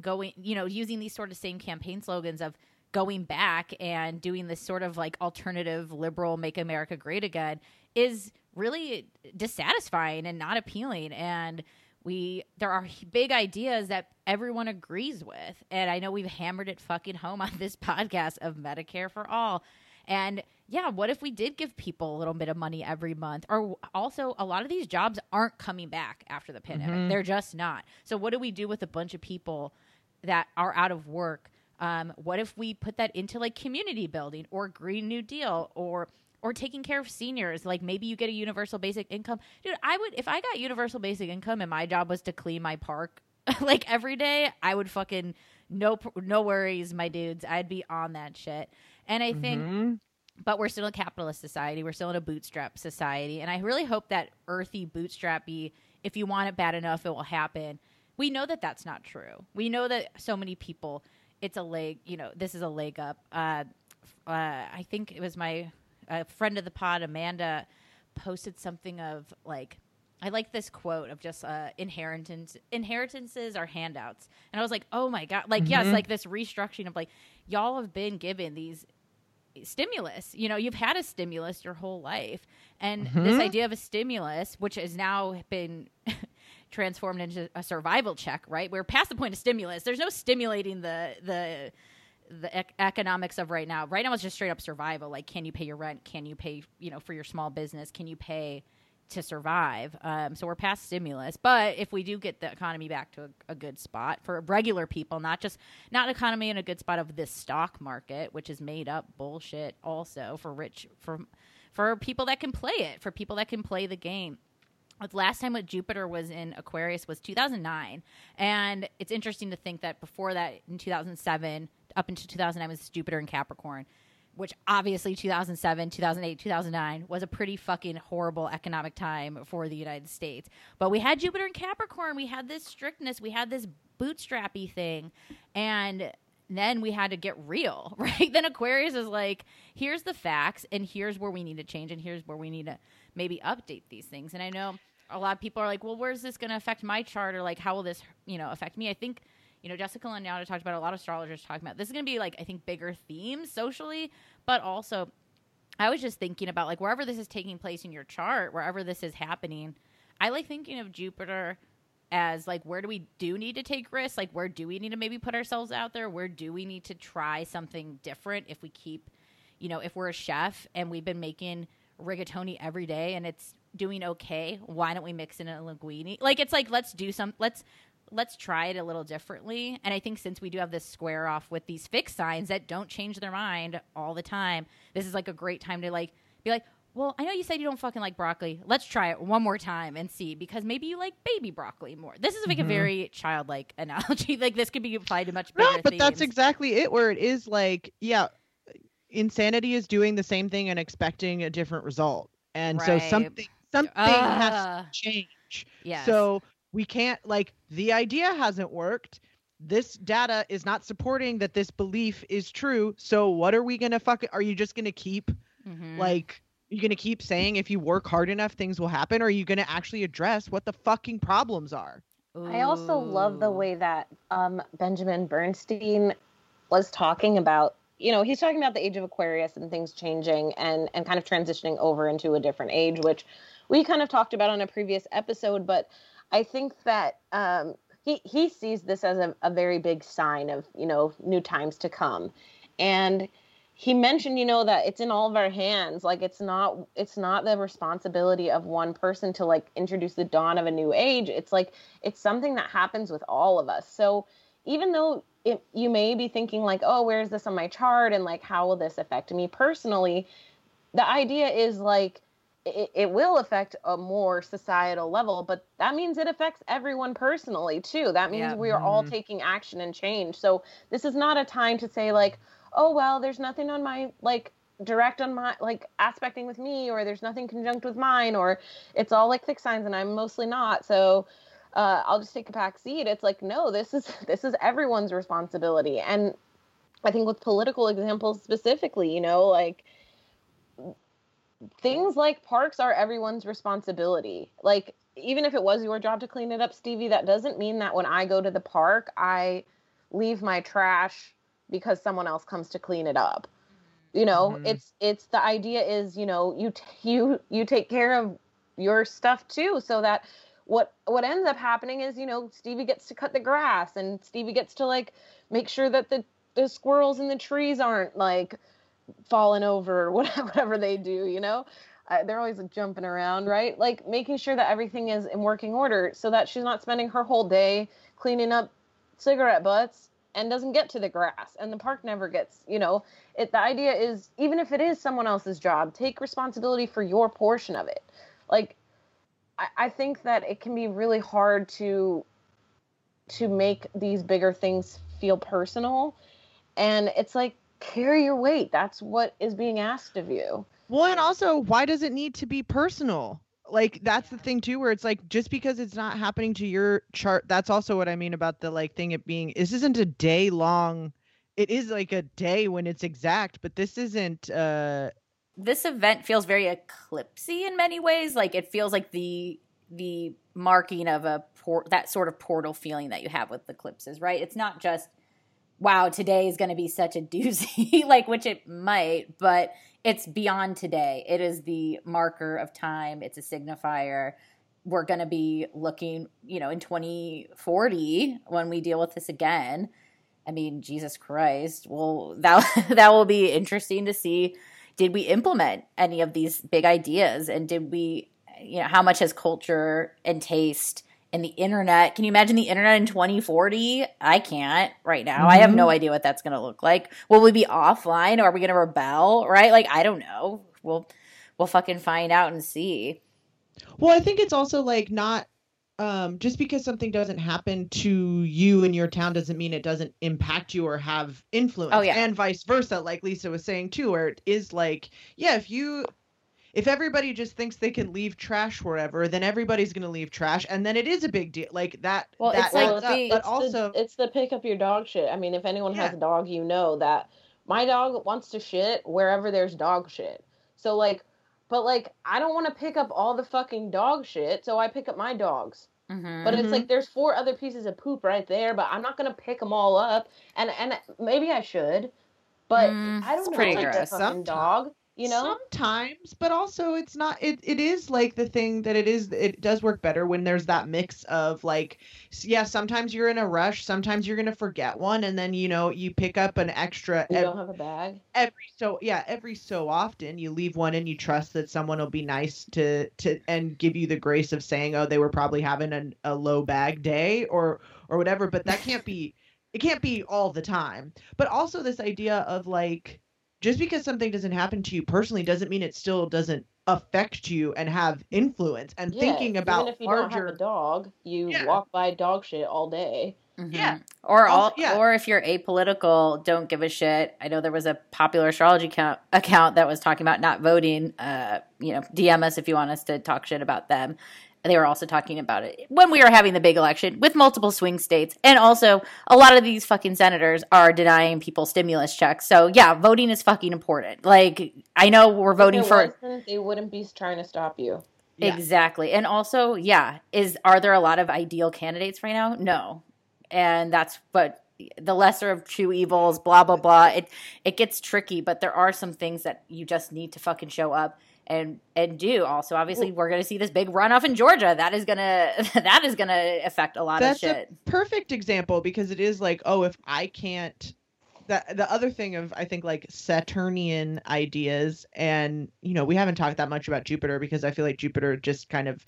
going, you know, using these sort of same campaign slogans of going back and doing this sort of like alternative liberal make America great again is really dissatisfying and not appealing and we there are big ideas that everyone agrees with. And i know we've hammered it fucking home on this podcast of medicare for all. And yeah what if we did give people a little bit of money every month? Or also a lot of these jobs aren't coming back after the pandemic. Mm-hmm. they're just not. So what do we do with a bunch of people that are out of work? Um, what if we put that into like community building or green new deal or or taking care of seniors. Like maybe you get a universal basic income. Dude, I would if I got universal basic income and my job was to clean my park like every day, I would fucking no no worries, my dudes. I'd be on that shit. And I think mm-hmm. but we're still a capitalist society. We're still in a bootstrap society. And I really hope that earthy bootstrappy if you want it bad enough it will happen. We know that that's not true. We know that so many people it's a leg, you know, this is a leg up. Uh, uh, I think it was my a friend of the pod, Amanda, posted something of like I like this quote of just uh, inheritance inheritances are handouts, and I was like, oh my god, like mm-hmm. yes, like this restructuring of like y'all have been given these stimulus. You know, you've had a stimulus your whole life, and mm-hmm. this idea of a stimulus, which has now been transformed into a survival check, right? We're past the point of stimulus. There's no stimulating the the the ec- economics of right now. Right now, it's just straight up survival. Like, can you pay your rent? Can you pay, you know, for your small business? Can you pay to survive? Um, so we're past stimulus. But if we do get the economy back to a, a, good spot for regular people, not just not economy in a good spot of this stock market, which is made up bullshit, also for rich for for people that can play it, for people that can play the game the last time what Jupiter was in Aquarius was 2009. And it's interesting to think that before that, in 2007, up into 2009 was Jupiter in Capricorn, which obviously 2007, 2008, 2009 was a pretty fucking horrible economic time for the United States. But we had Jupiter in Capricorn, we had this strictness, we had this bootstrappy thing, and then we had to get real, right? then Aquarius is like, here's the facts, and here's where we need to change, and here's where we need to maybe update these things. And I know a lot of people are like, well, where's this going to affect my chart, or like, how will this, you know, affect me? I think you know, Jessica Lanyadoo talked about a lot of astrologers talking about this is going to be like I think bigger themes socially, but also I was just thinking about like wherever this is taking place in your chart, wherever this is happening, I like thinking of Jupiter as like where do we do need to take risks? Like where do we need to maybe put ourselves out there? Where do we need to try something different if we keep, you know, if we're a chef and we've been making rigatoni every day and it's doing okay, why don't we mix in a linguine? Like it's like let's do some let's let's try it a little differently. And I think since we do have this square off with these fixed signs that don't change their mind all the time, this is like a great time to like be like, well, I know you said you don't fucking like broccoli. Let's try it one more time and see because maybe you like baby broccoli more. This is like mm-hmm. a very childlike analogy. like this could be applied to much bigger. No, but themes. that's exactly it. Where it is like, yeah, insanity is doing the same thing and expecting a different result, and right. so something something uh, has to change. Yeah. So we can't like the idea hasn't worked this data is not supporting that this belief is true so what are we gonna fuck are you just gonna keep mm-hmm. like you're gonna keep saying if you work hard enough things will happen or are you gonna actually address what the fucking problems are Ooh. i also love the way that um, benjamin bernstein was talking about you know he's talking about the age of aquarius and things changing and and kind of transitioning over into a different age which we kind of talked about on a previous episode but I think that um, he he sees this as a, a very big sign of you know new times to come, and he mentioned you know that it's in all of our hands like it's not it's not the responsibility of one person to like introduce the dawn of a new age. It's like it's something that happens with all of us. So even though it, you may be thinking like oh where's this on my chart? And like how will this affect me? Personally the idea is like it, it will affect a more societal level, but that means it affects everyone personally too. That means yeah. we are all mm-hmm. taking action and change. So this is not a time to say like, oh well, there's nothing on my like direct on my like aspecting with me or there's nothing conjunct with mine or it's all like thick signs and I'm mostly not. So uh, I'll just take a back seat. It's like no, this is this is everyone's responsibility. And I think with political examples specifically, you know, like things like parks are everyone's responsibility. Like even if it was your job to clean it up, Stevie, that doesn't mean that when I go to the park, I leave my trash because someone else comes to clean it up you know mm-hmm. it's it's the idea is you know you t- you you take care of your stuff too so that what what ends up happening is you know stevie gets to cut the grass and stevie gets to like make sure that the the squirrels in the trees aren't like falling over or whatever, they do you know? Uh, they're always jumping around right? Like making sure that everything is in working order so that she's not spending her whole day cleaning up cigarette butts and doesn't get to the grass and the park never gets you know? It the idea is even if it is someone else's job take responsibility for your portion of it. Like I, I think that it can be really hard to to make these bigger things feel personal and it's like carry your weight. That's what is being asked of you. Well and also why does it need to be personal? Like that's the thing too where it's like just because it's not happening to your chart that's also what i mean about the like thing it being this isn't a day long it is like a day when it's exact but this isn't uh this event feels very eclipsy in many ways like it feels like the the marking of a port that sort of portal feeling that you have with eclipses right? It's not just wow today is going to be such a doozy like which it might but it's beyond today. It is the marker of time. It's a signifier. We're going to be looking, you know, in 2040 when we deal with this again. I mean, Jesus Christ. Well, that that will be interesting to see. Did we implement any of these big ideas, and did we, you know, how much has culture and taste and the internet. Can you imagine the internet in 2040? I can't right now. Mm-hmm. I have no mm-hmm. idea what that's going to look like. Will we be offline or are we going to rebel? Right? Like I don't know. We'll we'll fucking find out and see. Well, I think it's also like not um, just because something doesn't happen to you in your town doesn't mean it doesn't impact you or have influence. Oh, yeah. And vice versa, like Lisa was saying too, where it is like, yeah, if you if everybody just thinks they can leave trash wherever, then everybody's going to leave trash, and then it is a big deal. Like that. Well, that it's like the, but it's also the, it's the pick up your dog shit. I mean, if anyone yeah. has a dog, you know that my dog wants to shit wherever there's dog shit. So like, but like, I don't want to pick up all the fucking dog shit, so I pick up my dogs. Mm-hmm. But it's mm-hmm. like there's four other pieces of poop right there, but I'm not gonna pick them all up, and and maybe I should, but mm, I don't know. Pretty like gross. fucking dog you know? Sometimes but also it's not it, it is like the thing that it is it does work better when there's that mix of like yeah sometimes you're in a rush sometimes you're gonna forget one and then you know you pick up an extra you don't have a bag? every so yeah every so often you leave one and you trust that someone will be nice to to and give you the grace of saying oh they were probably having a, a low bag day or or whatever but that can't be it can't be all the time. But also this idea of like just because something doesn't happen to you personally doesn't mean it still doesn't affect you and have influence and yeah, thinking about even if you larger... don't have a dog you yeah. walk by dog shit all day mm-hmm. yeah or all yeah. or if you're apolitical don't give a shit i know there was a popular astrology account, account that was talking about not voting uh you know dm us if you want us to talk shit about them they were also talking about it when we were having the big election with multiple swing states. And also, a lot of these fucking senators are denying people stimulus checks. So, yeah, voting is fucking important. Like, I know we're voting for. They wouldn't be trying to stop you. Yeah. Exactly. And also, yeah, is are there a lot of ideal candidates right now? No. And that's what the lesser of two evils, blah blah blah. It it gets tricky, but there are some things that you just need to fucking show up and and do also. Obviously we're going to see this big runoff in Georgia. That is going to that is going to affect a lot That's of shit. A perfect example because it is like oh if I can't that the other thing of I think like Saturnian ideas and you know we haven't talked that much about Jupiter because I feel like Jupiter just kind of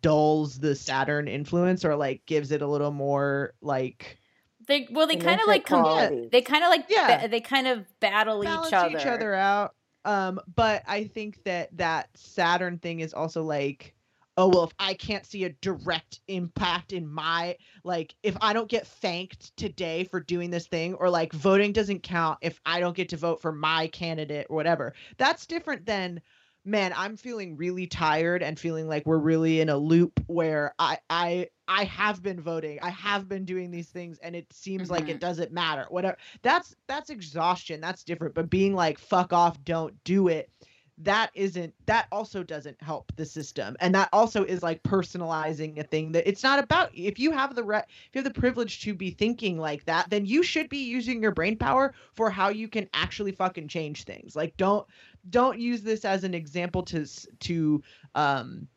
dulls the Saturn influence or like gives it a little more like they well they kind of like come they kind of like yeah. they kind of battle Balance each other. each other out um, but I think that that Saturn thing is also like, oh well, if I can't see a direct impact in my like, if I don't get thanked today for doing this thing, or like voting doesn't count if I don't get to vote for my candidate or whatever, that's different than man, I'm feeling really tired and feeling like we're really in a loop where I I I have been voting. I have been doing these things and it seems mm-hmm. like it mm-hmm. doesn't matter. Whatever. That's that's exhaustion. That's different. But being like fuck off, don't do it. that isn't that also doesn't help the system and that also is like personalizing a thing that it's not about if you have the re- if you have the privilege to be thinking like that then you should be using your brain power for how you can actually fucking change things like don't don't use this as an example to to um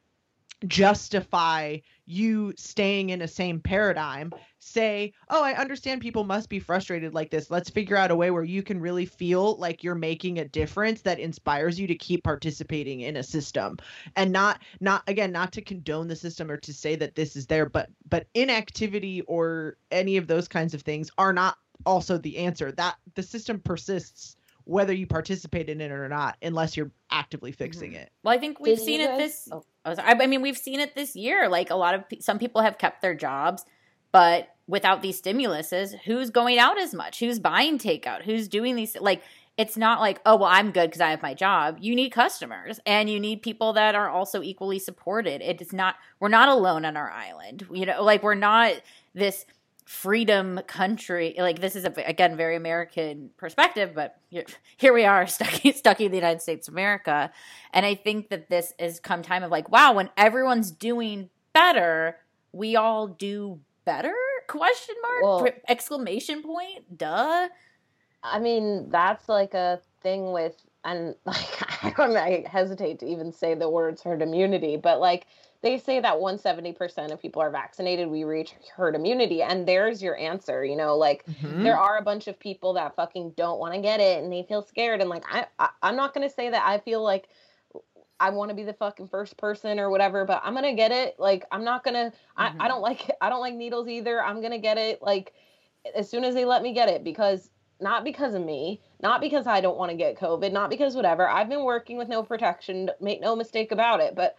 justify you staying in a same paradigm. Say oh i understand people must be frustrated like this. Let's figure out a way where you can really feel like you're making a difference that inspires you to keep participating in a system. And not not again not to condone the system or to say that this is there but but inactivity or any of those kinds of things are not also the answer. That the system persists whether you participate in it or not unless you're actively fixing mm-hmm. it well i think we've Did seen it this oh. I mean, we've seen it this year. Like a lot of some people have kept their jobs, but without these stimuluses, who's going out as much? Who's buying takeout? Who's doing these? Like, it's not like, oh, well, I'm good because I have my job. You need customers and you need people that are also equally supported. It's not, we're not alone on our island. You know, like, we're not this freedom country like this is a, again very american perspective but here we are stuck stuck in the united states of america. And i think that this has come time of like wow when everyone's doing better we all do better? Question mark? Well, exclamation point? Duh. I mean that's like a thing with and like i don't I hesitate to even say the words herd immunity but like they say that 170% of people are vaccinated, we reach herd immunity. And there's your answer. You know, like mm-hmm. there are a bunch of people that fucking don't want to get it and they feel scared. And like, I, I I'm not going to say that I feel like I want to be the fucking first person or whatever, but I'm going to get it. Like, I'm not going to, mm-hmm. I, I don't like, I don't like needles either. I'm going to get it. Like, as soon as they let me get it because not because of me, not because I don't want to get COVID, not because whatever. I've been working with no protection, make no mistake about it, but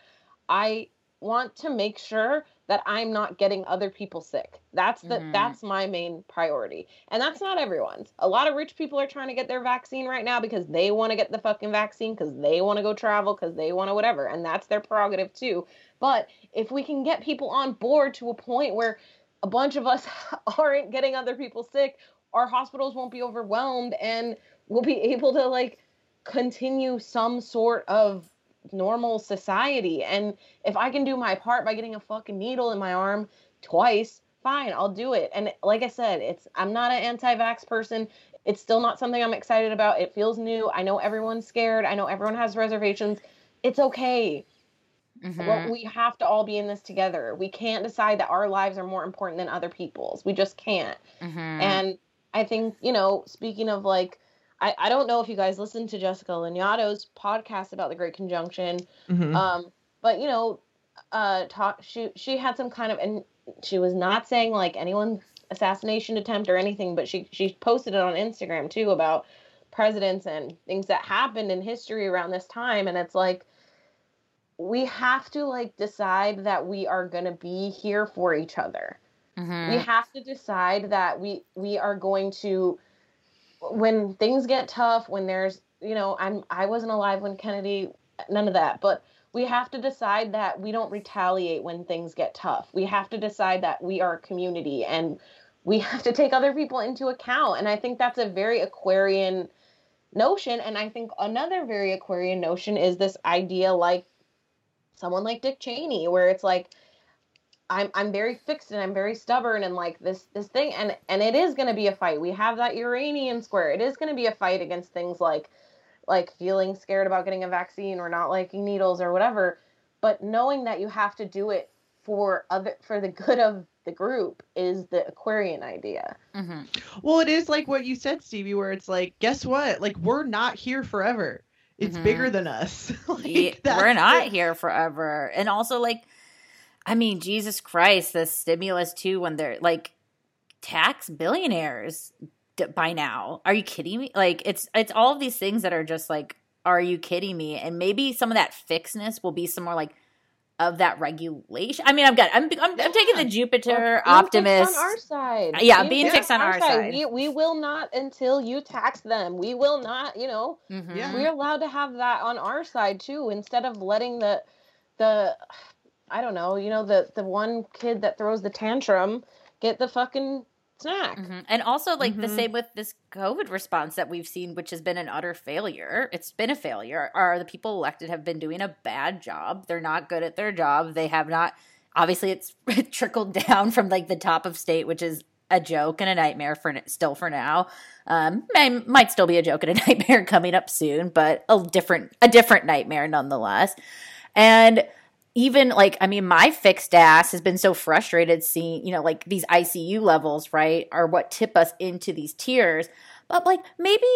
I want to make sure that I'm not getting other people sick. That's the mm-hmm. that's my main priority. And that's not everyone's. A lot of rich people are trying to get their vaccine right now because they want to get the fucking vaccine because they want to go travel because they want to whatever and that's their prerogative too. But if we can get people on board to a point where a bunch of us aren't getting other people sick, our hospitals won't be overwhelmed and we'll be able to like continue some sort of normal society. And if I can do my part by getting a fucking needle in my arm twice, fine, I'll do it. And like I said, it's I'm not an anti-vax person. It's still not something I'm excited about. It feels new. I know everyone's scared. I know everyone has reservations. It's okay. Mm-hmm. Well, we have to all be in this together. We can't decide that our lives are more important than other people's. We just can't. Mm-hmm. And I think, you know, speaking of like I, I don't know if you guys listened to Jessica Lanyadoo's podcast about the Great Conjunction, mm-hmm. um, but you know, uh, talk she she had some kind of and she was not saying like anyone's assassination attempt or anything, but she she posted it on Instagram too about presidents and things that happened in history around this time, and it's like we have to like decide that we are going to be here for each other. Mm-hmm. We have to decide that we we are going to when things get tough, when there's, you know, I'm I wasn't alive when Kennedy, none of that, but we have to decide that we don't retaliate when things get tough. We have to decide that we are a community and we have to take other people into account. And I think that's a very Aquarian notion. And I think another very Aquarian notion is this idea like someone like Dick Cheney, where it's like, I'm I'm very fixed and I'm very stubborn and like this this thing and and it is going to be a fight. We have that Uranian square. It is going to be a fight against things like like feeling scared about getting a vaccine or not liking needles or whatever. But knowing that you have to do it for other for the good of the group is the Aquarian idea. Mm-hmm. Well, it is like what you said, Stevie, where it's like, guess what? Like we're not here forever. It's mm-hmm. bigger than us. like, yeah, we're not the- here forever, and also like I mean, Jesus Christ, the stimulus too, when they're like tax billionaires by now. Are you kidding me? Like it's it's all of these things that are just like, are you kidding me? And maybe some of that fixedness will be some more like of that regulation. I mean, I've got I'm I'm, yeah. I'm taking the Jupiter well, optimist on our side. Yeah, being, being fixed on our, our side. side. We, we will not until you tax them. We will not. You know, mm-hmm. yeah. we're allowed to have that on our side too, instead of letting the the I don't know, you know, the the one kid that throws the tantrum, get the fucking snack. Mm-hmm. And also, like mm-hmm. the same with this COVID response that we've seen, which has been an utter failure. It's been a failure. Are the people elected have been doing a bad job? They're not good at their job. They have not. Obviously, it's trickled down from like the top of state, which is a joke and a nightmare for still for now. Um, might still be a joke and a nightmare coming up soon, but a different a different nightmare nonetheless. And even like I mean, my fixed ass has been so frustrated seeing you know like these ICU levels right are what tip us into these tiers. But like maybe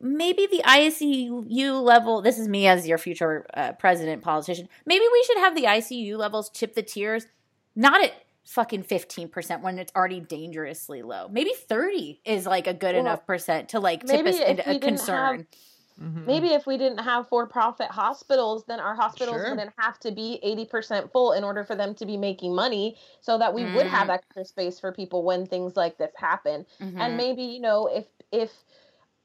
maybe the ICU level. This is me as your future uh, president politician. Maybe we should have the ICU levels tip the tiers, not at fucking 15% when it's already dangerously low. Maybe 30 is like a good well, enough percent to like tip us into a concern. Have, mm-hmm. Maybe if we didn't have for profit hospitals, then our hospitals sure. wouldn't have to be 80% full in order for them to be making money so that we mm. would have mm. extra space for people when things like this happen. Mm-hmm. And maybe, you know, if if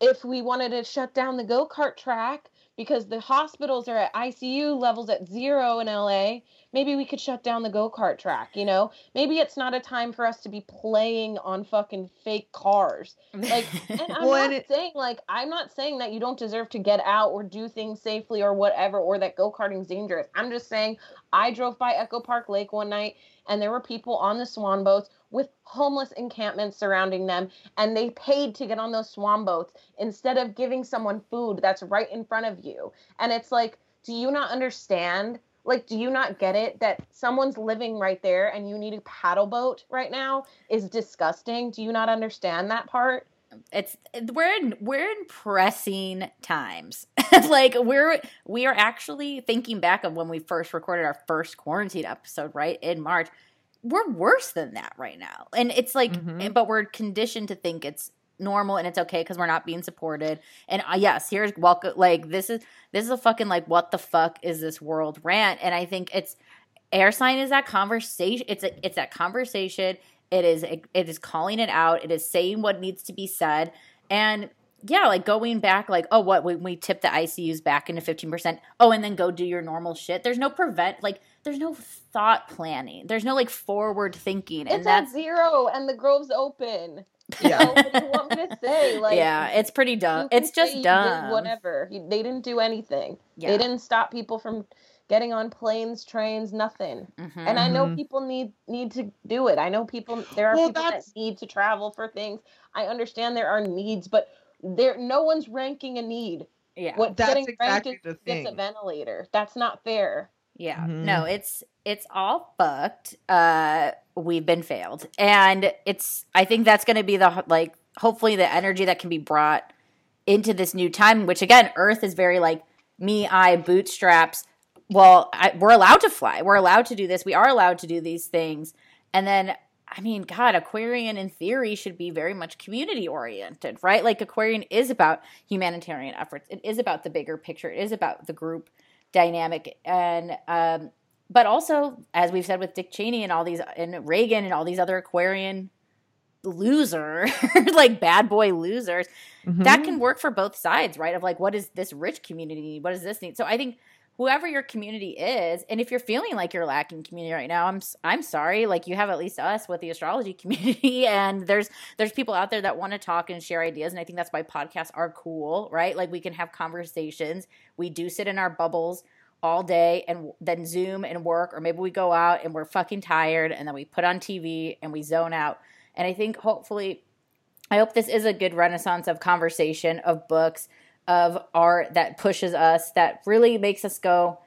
if we wanted to shut down the go-kart track because the hospitals are at ICU levels at 0 in LA, maybe we could shut down the go-kart track you know? Maybe it's not a time for us to be playing on fucking fake cars. Like and i'm well, not it... saying like i'm not saying that you don't deserve to get out or do things safely or whatever or that go-karting's dangerous. I'm just saying i drove by echo park lake one night and there were people on the swan boats with homeless encampments surrounding them and they paid to get on those swan boats instead of giving someone food that's right in front of you. And it's like do you not understand? Like do you not get it that someone's living right there and you need a paddle boat right now is disgusting? Do you not understand that part? It's we're in we're in pressing times. Like we're we are actually thinking back of when we first recorded our first quarantine episode right in march we're worse than that right now and it's like mm-hmm. but we're conditioned to think it's normal and it's okay because we're not being supported. And uh, yes, here's welcome. Like this is this is a fucking like what the fuck is this world rant? And I think it's air sign is that conversation. It's a it's that conversation. It is it, it is calling it out. It is saying what needs to be said. And yeah, like going back, like, oh, what, when we tip the ICUs back into 15%, oh, and then go do your normal shit. There's no prevent, like, there's no thought planning. There's no, like, forward thinking. It's and that's zero, and the Grove's open. Yeah. what do you want me to say? Like, yeah, it's pretty dumb. It's just dumb. Whatever. They didn't do anything. Yeah. They didn't stop people from getting on planes, trains, nothing. Mm-hmm. And I know mm-hmm. people need need to do it. I know people. There are well, people that's... that need to travel for things. I understand there are needs, but there no one's ranking a need. Yeah, what that's getting exactly ranked is gets a ventilator. That's not fair. Yeah, mm-hmm. no, it's it's all fucked. Uh, we've been failed, and it's. I think that's going to be the like. Hopefully, the energy that can be brought into this new time, which again, Earth is very like me, I bootstraps. Well, I, we're allowed to fly. We're allowed to do this. We are allowed to do these things, and then I mean, God, Aquarian in theory should be very much community oriented, right? Like Aquarian is about humanitarian efforts. It is about the bigger picture. It is about the group dynamic. And um, but also as we've said with Dick Cheney and all these and Reagan and all these other Aquarian loser like bad boy losers mm-hmm. that can work for both sides right? Of like what is this rich community need? What does this need? So i think whoever your community is and if you're feeling like you're lacking community right now i'm i'm sorry like you have at least us with the astrology community and there's there's people out there that want to talk and share ideas and i think that's why podcasts are cool right? Like we can have conversations we do sit in our bubbles all day and then zoom and work or maybe we go out and we're fucking tired and then we put on tv and we zone out. And i think hopefully i hope this is a good renaissance of conversation of books of art that pushes us that really makes us go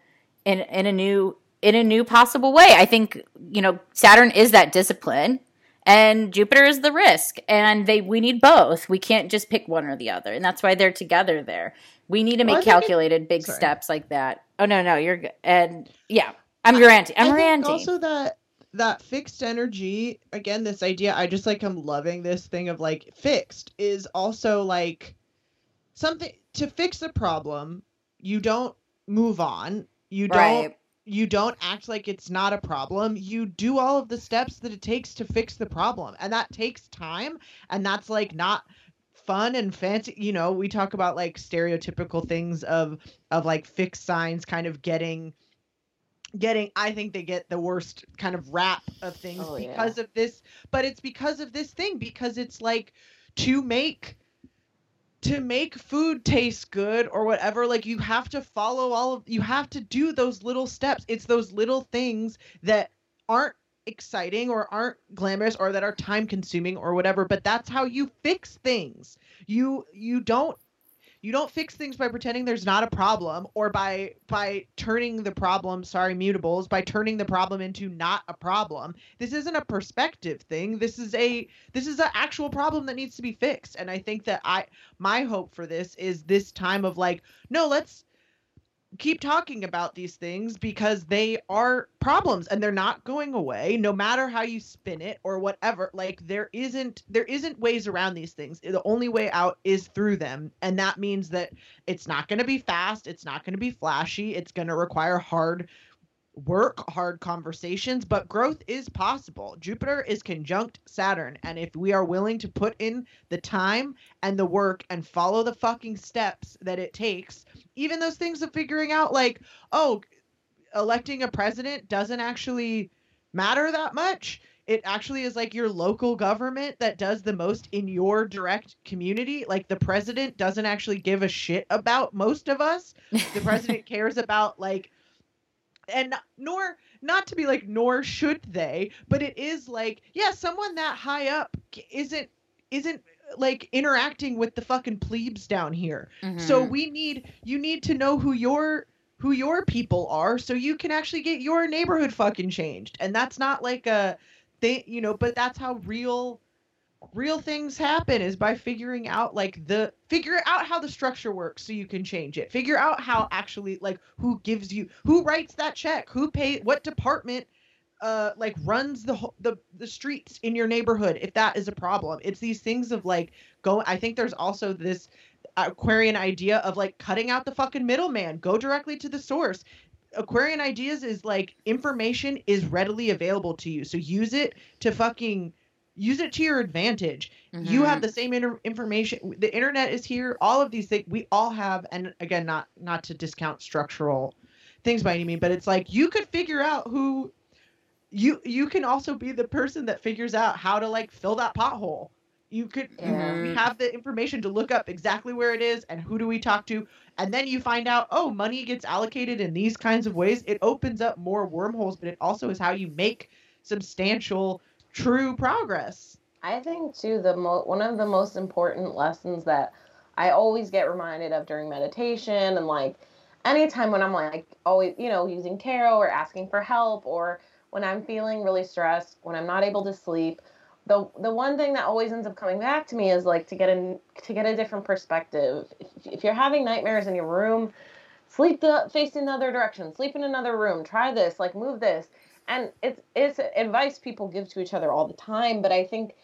in in a new in a new possible way. I think you know Saturn is that discipline and Jupiter is the risk and they we need both. We can't just pick one or the other. And that's why they're together there. We need to make well, calculated it, big sorry. steps like that. Oh no, no, you're. And yeah, I'm your auntie. I'm your auntie. Also that that fixed energy again this idea i just like i'm loving this thing of like fixed is also like something to fix the problem, you don't move on. You don't right. you don't act like it's not a problem. You do all of the steps that it takes to fix the problem. And that takes time and that's like not fun and fancy you know we talk about like stereotypical things of of like fixed signs kind of getting getting i think they get the worst kind of rap of things oh, because yeah. of this but it's because of this thing because it's like to make to make food taste good or whatever like you have to follow all of you have to do those little steps. It's those little things that aren't exciting or aren't glamorous or that are time consuming or whatever but that's how you fix things. You you don't you don't fix things by pretending there's not a problem or by by turning the problem sorry mutables by turning the problem into not a problem. This isn't a perspective thing. This is a this is an actual problem that needs to be fixed. And i think that i my hope for this is this time of like no let's keep talking about these things because they are problems and they're not going away no matter how you spin it or whatever. Like there isn't there isn't ways around these things. The only way out is through them. And that means that it's not going to be fast it's not going to be flashy it's going to require hard work, hard conversations, but growth is possible. Jupiter is conjunct Saturn, and if we are willing to put in the time and the work and follow the fucking steps that it takes, even those things of figuring out like, oh, electing a president doesn't actually matter that much. It actually is like your local government that does the most in your direct community. Like the president doesn't actually give a shit about most of us. The president cares about like and nor not to be like nor should they but it is like yeah someone that high up isn't isn't like interacting with the fucking plebes down here mm-hmm. so we need you need to know who your who your people are so you can actually get your neighborhood fucking changed and that's not like a thing you know but that's how real real things happen is by figuring out like the figure out how the structure works so you can change it. Figure out how actually like who gives you who writes that check who pay what department uh like runs the the the streets in your neighborhood if that is a problem. It's these things of like go i think there's also this aquarian idea of like cutting out the fucking middleman. Go directly to the source. Aquarian ideas is like information is readily available to you. So use it to fucking use it to your advantage. Mm-hmm. You have mm-hmm. the same inter- information. The internet is here. All of these things we all have, and again, not not to discount structural things by any means, but it's like you could figure out who you you can also be the person that figures out how to like fill that pothole. You could mm-hmm. have the information to look up exactly where it is and who do we talk to, and then you find out oh money gets allocated in these kinds of ways. It opens up more wormholes, but it also is how you make substantial true progress. I think too the mo- one of the most important lessons that I always get reminded of during meditation and like anytime when I'm like always you know using tarot or asking for help or when I'm feeling really stressed, when I'm not able to sleep, the the one thing that always ends up coming back to me is like to get a to get a different perspective. If, you're having nightmares in your room, sleep the face in another direction, sleep in another room, try this, like move this and it's it's advice people give to each other all the time but i think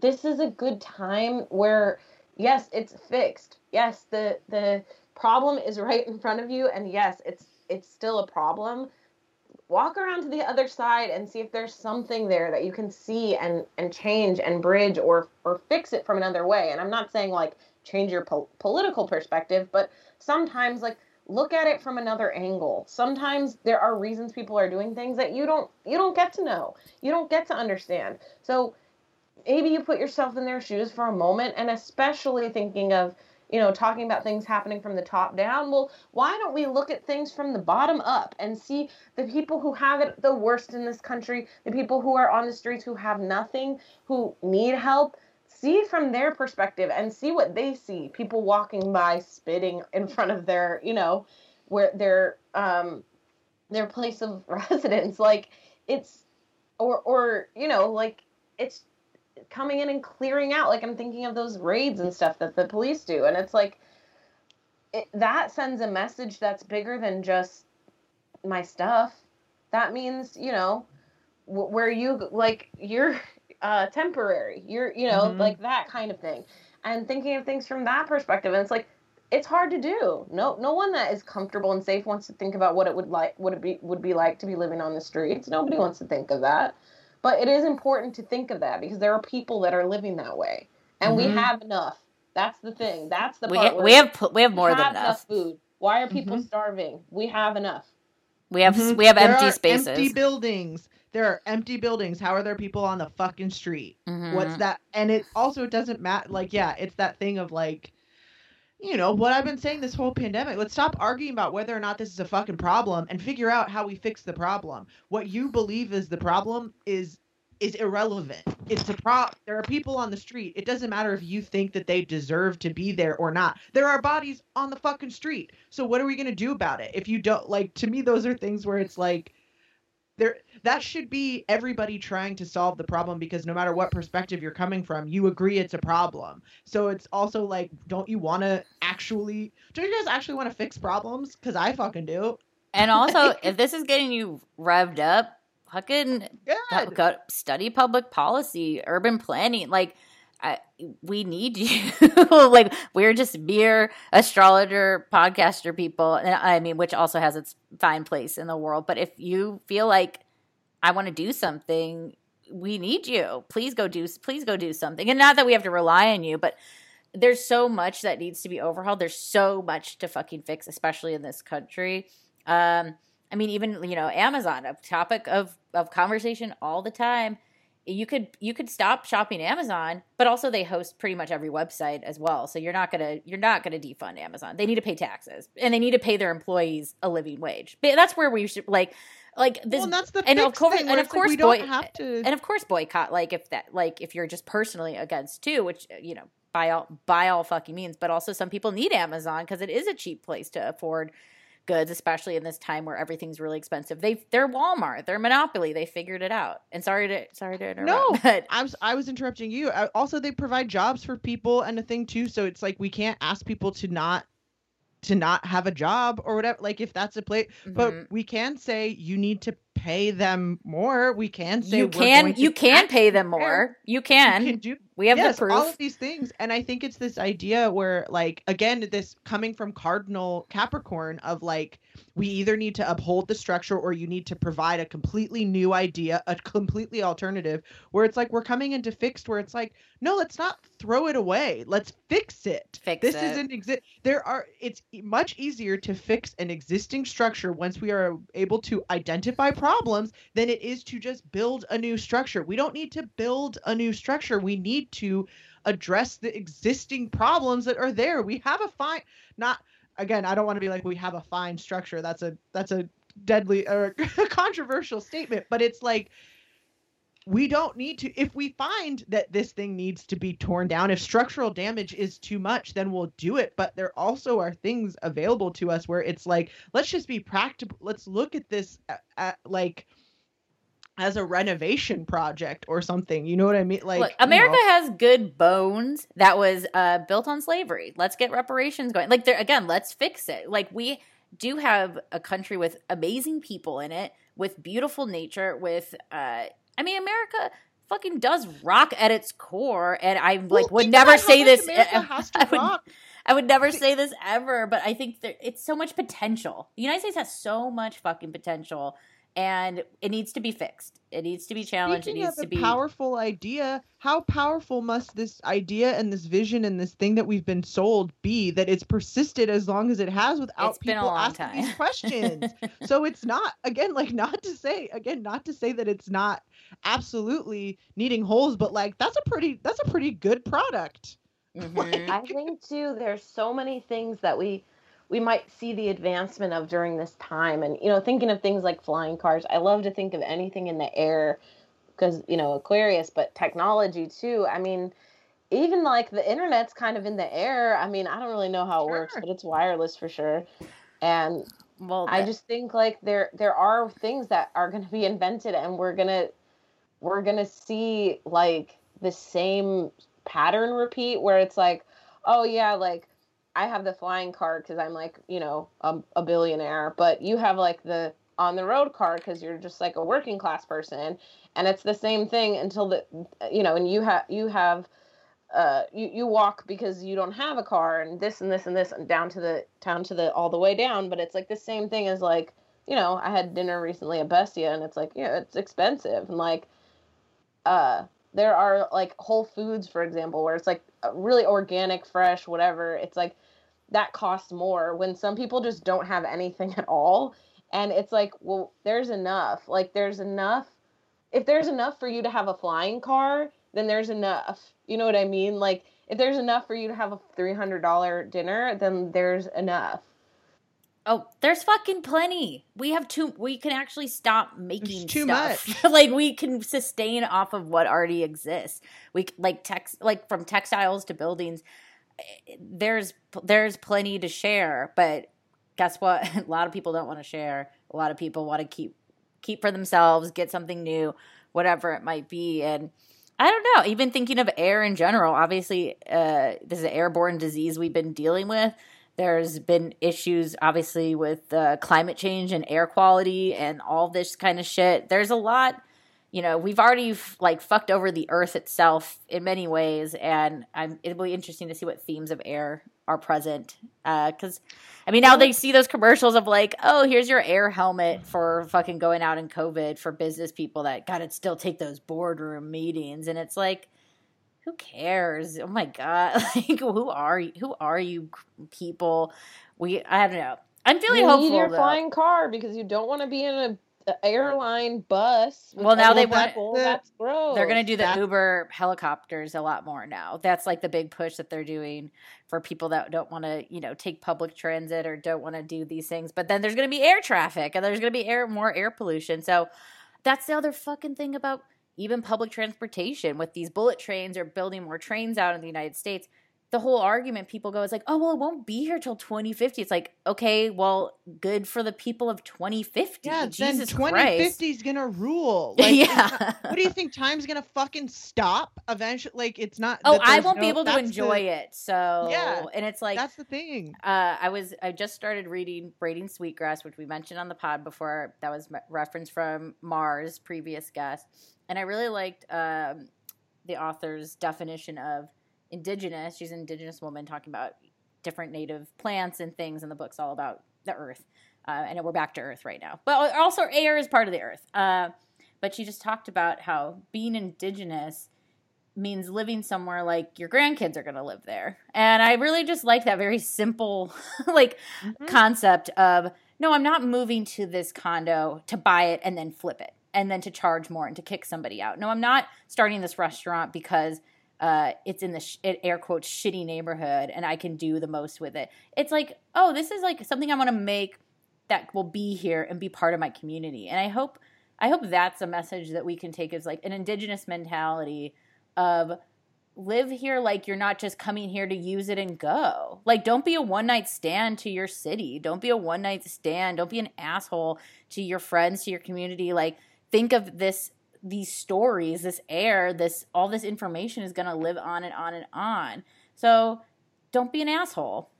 this is a good time where yes it's fixed. Yes the the problem is right in front of you and yes it's it's still a problem. Walk around to the other side and see if there's something there that you can see and and change and bridge or or fix it from another way. And i'm not saying like change your po- political perspective but sometimes like look at it from another angle. Sometimes there are reasons people are doing things that you don't you don't get to know. You don't get to understand. So maybe you put yourself in their shoes for a moment and especially thinking of you know talking about things happening from the top down. Well why don't we look at things from the bottom up and see the people who have it the worst in this country the people who are on the streets who have nothing who need help see from their perspective and see what they see people walking by spitting in front of their you know where their um their place of residence. Like it's or or you know like it's coming in and clearing out. Like i'm thinking of those raids and stuff that the police do and it's like it, that sends a message that's bigger than just my stuff. That means you know where you like you're uh, temporary. You're, you know, mm-hmm. like that kind of thing. And thinking of things from that perspective. And it's like, it's hard to do. No, no one that is comfortable and safe wants to think about what it would like, what it be would be like to be living on the streets. Nobody wants to think of that. But it is important to think of that because there are people that are living that way, and mm-hmm. we have enough. That's the thing. That's the we part. Ha- we have we have more than enough. enough. food. Why are people mm-hmm. starving? We have enough. We have mm-hmm. we have there empty spaces. Empty buildings. There are empty buildings. How are there people on the fucking street? Mm-hmm. What's that? And it also doesn't matter. Like, yeah, it's that thing of like, you know, what I've been saying this whole pandemic. Let's stop arguing about whether or not this is a fucking problem and figure out how we fix the problem. What you believe is the problem is is irrelevant. It's a pro. There are people on the street. It doesn't matter if you think that they deserve to be there or not. There are bodies on the fucking street. So what are we gonna do about it? If you don't like, to me, those are things where it's like, there. That should be everybody trying to solve the problem because no matter what perspective you're coming from, you agree it's a problem. So it's also like, don't you want to actually? Don't you guys actually want to fix problems? Because I fucking do. And also, if this is getting you revved up, fucking go, study public policy, urban planning. Like, I, we need you. like, we're just mere astrologer, podcaster people. And I mean, which also has its fine place in the world. But if you feel like I want to do something, we need you. Please go do. Please go do something. And not that we have to rely on you, but there's so much that needs to be overhauled. There's so much to fucking fix, especially in this country. Um, I mean, even you know, Amazon, a topic of of conversation all the time. You could you could stop shopping Amazon, but also they host pretty much every website as well. So you're not gonna you're not gonna defund Amazon. They need to pay taxes and they need to pay their employees a living wage. But that's where we should like like this. Well, that's the and of course and of course like boy, have to and of course boycott. Like if that like if you're just personally against too, which you know by all by all fucking means. But also some people need Amazon because it is a cheap place to afford goods, especially in this time where everything's really expensive. They they're Walmart, they're Monopoly. They figured it out. And sorry to sorry to interrupt. No, but I was I was interrupting you. I, also, they provide jobs for people and a thing too. So it's like we can't ask people to not to not have a job or whatever. Like if that's a place, mm-hmm. but we can say you need to pay them more. We can say you can you can pay them more. You can. You can do, we have yes, the proof. All of these things, and I think it's this idea where, like, again, this coming from Cardinal Capricorn of like we either need to uphold the structure or you need to provide a completely new idea, a completely alternative, where it's like we're coming into fixed, where it's like, no, let's not throw it away. Let's fix it. Fix this it. isn't exist. There are. It's much easier to fix an existing structure once we are able to identify problems than it is to just build a new structure. We don't need to build a new structure. We need to address the existing problems that are there. We have a fine not again, I don't want to be like we have a fine structure. That's a that's a deadly or controversial statement, but it's like we don't need to if we find that this thing needs to be torn down if structural damage is too much then we'll do it but there also are things available to us where it's like let's just be practical let's look at this at, at, like as a renovation project or something. You know what I mean? Like Look, America you know. has good bones that was uh, built on slavery. Let's get reparations going. Like there again, let's fix it. Like we do have a country with amazing people in it, with beautiful nature, with uh I mean America fucking does rock at its core and I well, like would never say this I would, I would never say this ever, but I think there, it's so much potential. The United States has so much fucking potential and it needs to be fixed. It needs to be challenged. Speaking it needs to be powerful idea. How powerful must this idea and this vision and this thing that we've been sold be that it's persisted as long as it has without it's people asking time. these questions? so it's not again like not to say again not to say that it's not absolutely needing holes, but like that's a pretty that's a pretty good product. Mm-hmm. like, I think too. There's so many things that we we might see the advancement of during this time. And, you know, thinking of things like flying cars, I love to think of anything in the air because, you know, Aquarius, but technology too. I mean, even like the internet's kind of in the air. I mean, I don't really know how it sure. works, but it's wireless for sure. And well, I just think like there there are things that are going to be invented and we're going to we're going to see like the same pattern repeat where it's like, oh yeah, like I have the flying card because I'm like, you know, a, a, billionaire, but you have like the on the road card because you're just like a working class person, and it's the same thing until the, you know, and you have you have, uh, you you walk because you don't have a car, and this and this and this, and down to the down to the all the way down, but it's like the same thing as like, you know, I had dinner recently at Bestia, and it's like, yeah, it's expensive, and like, uh, there are like Whole Foods, for example, where it's like really organic, fresh, whatever. It's like that costs more when some people just don't have anything at all And it's like, well, there's enough. Like there's enough. If there's enough for you to have a flying car, then there's enough. You know what I mean? Like if there's enough for you to have a $300 dinner, then there's enough. Oh, there's fucking plenty. We have too. We can actually stop making there's too stuff. much. like we can sustain off of what already exists. We like text like from textiles to buildings. Eh, there's there's plenty to share, but guess what? A lot of people don't want to share. A lot of people want to keep keep for themselves, get something new, whatever it might be, and. I don't know. Even thinking of air in general, obviously, uh, this is an airborne disease we've been dealing with there's been issues, obviously, with uh, climate change and air quality and all this kind of shit. There's a lot, you know, we've already f- like fucked over the earth itself in many ways, and I'm, it'll be interesting to see what themes of air are present. Because, uh, I mean, now they see those commercials of like, oh, here's your air helmet for fucking going out in COVID for business people that got to still take those boardroom meetings, and it's like who cares? Oh my god! Like, who are you? Who are you people? We I don't know. I'm feeling hopeful. you hopeful. need your though. flying car because you don't want to be in a, a airline bus. Well, now they want. people. That's gross. They're going to do the That- Uber helicopters a lot more now. That's like the big push that they're doing for people that don't want to, you know, take public transit or don't want to do these things. But then there's going to be air traffic and there's going to be air more air pollution. So that's the other fucking thing about even public transportation with these bullet trains or building more trains out in the United States. The whole argument people go is like, oh, well, it won't be here till 2050. It's like, okay, well, good for the people of 2050. Yeah, Jesus then Christ. 2050 is gonna rule. Like, yeah. what do you think? Time's gonna fucking stop eventually? Like it's not. Oh, I won't be able to that's the- enjoy it. So Yeah, and it's like that's the thing. uh, I was I just started reading Braiding Sweetgrass, which we mentioned on the pod before. That was me- reference from Mars, previous guest, and I really liked um, the author's definition of indigenous. She's an indigenous woman talking about different native plants and things, and the book's all about the earth. Uh, and we're back to earth right now, but also air is part of the earth. Uh, but she just talked about how being indigenous means living somewhere like your grandkids are going to live there. And I really just like that very simple like Mhm. concept of no, I'm not moving to this condo to buy it and then flip it and then to charge more and to kick somebody out. No, I'm not starting this restaurant because uh, it's in the sh- air quotes shitty neighborhood and I can do the most with it. It's like, oh, this is like something I want to make that will be here and be part of my community. And I hope I hope that's a message that we can take as like an indigenous mentality of live here like you're not just coming here to use it and go. Like don't be a one night stand to your city. Don't be a one night stand. Don't be an asshole to your friends, to your community. Like think of this these stories, this air, this all this information is going to live on and on and on. So don't be an asshole.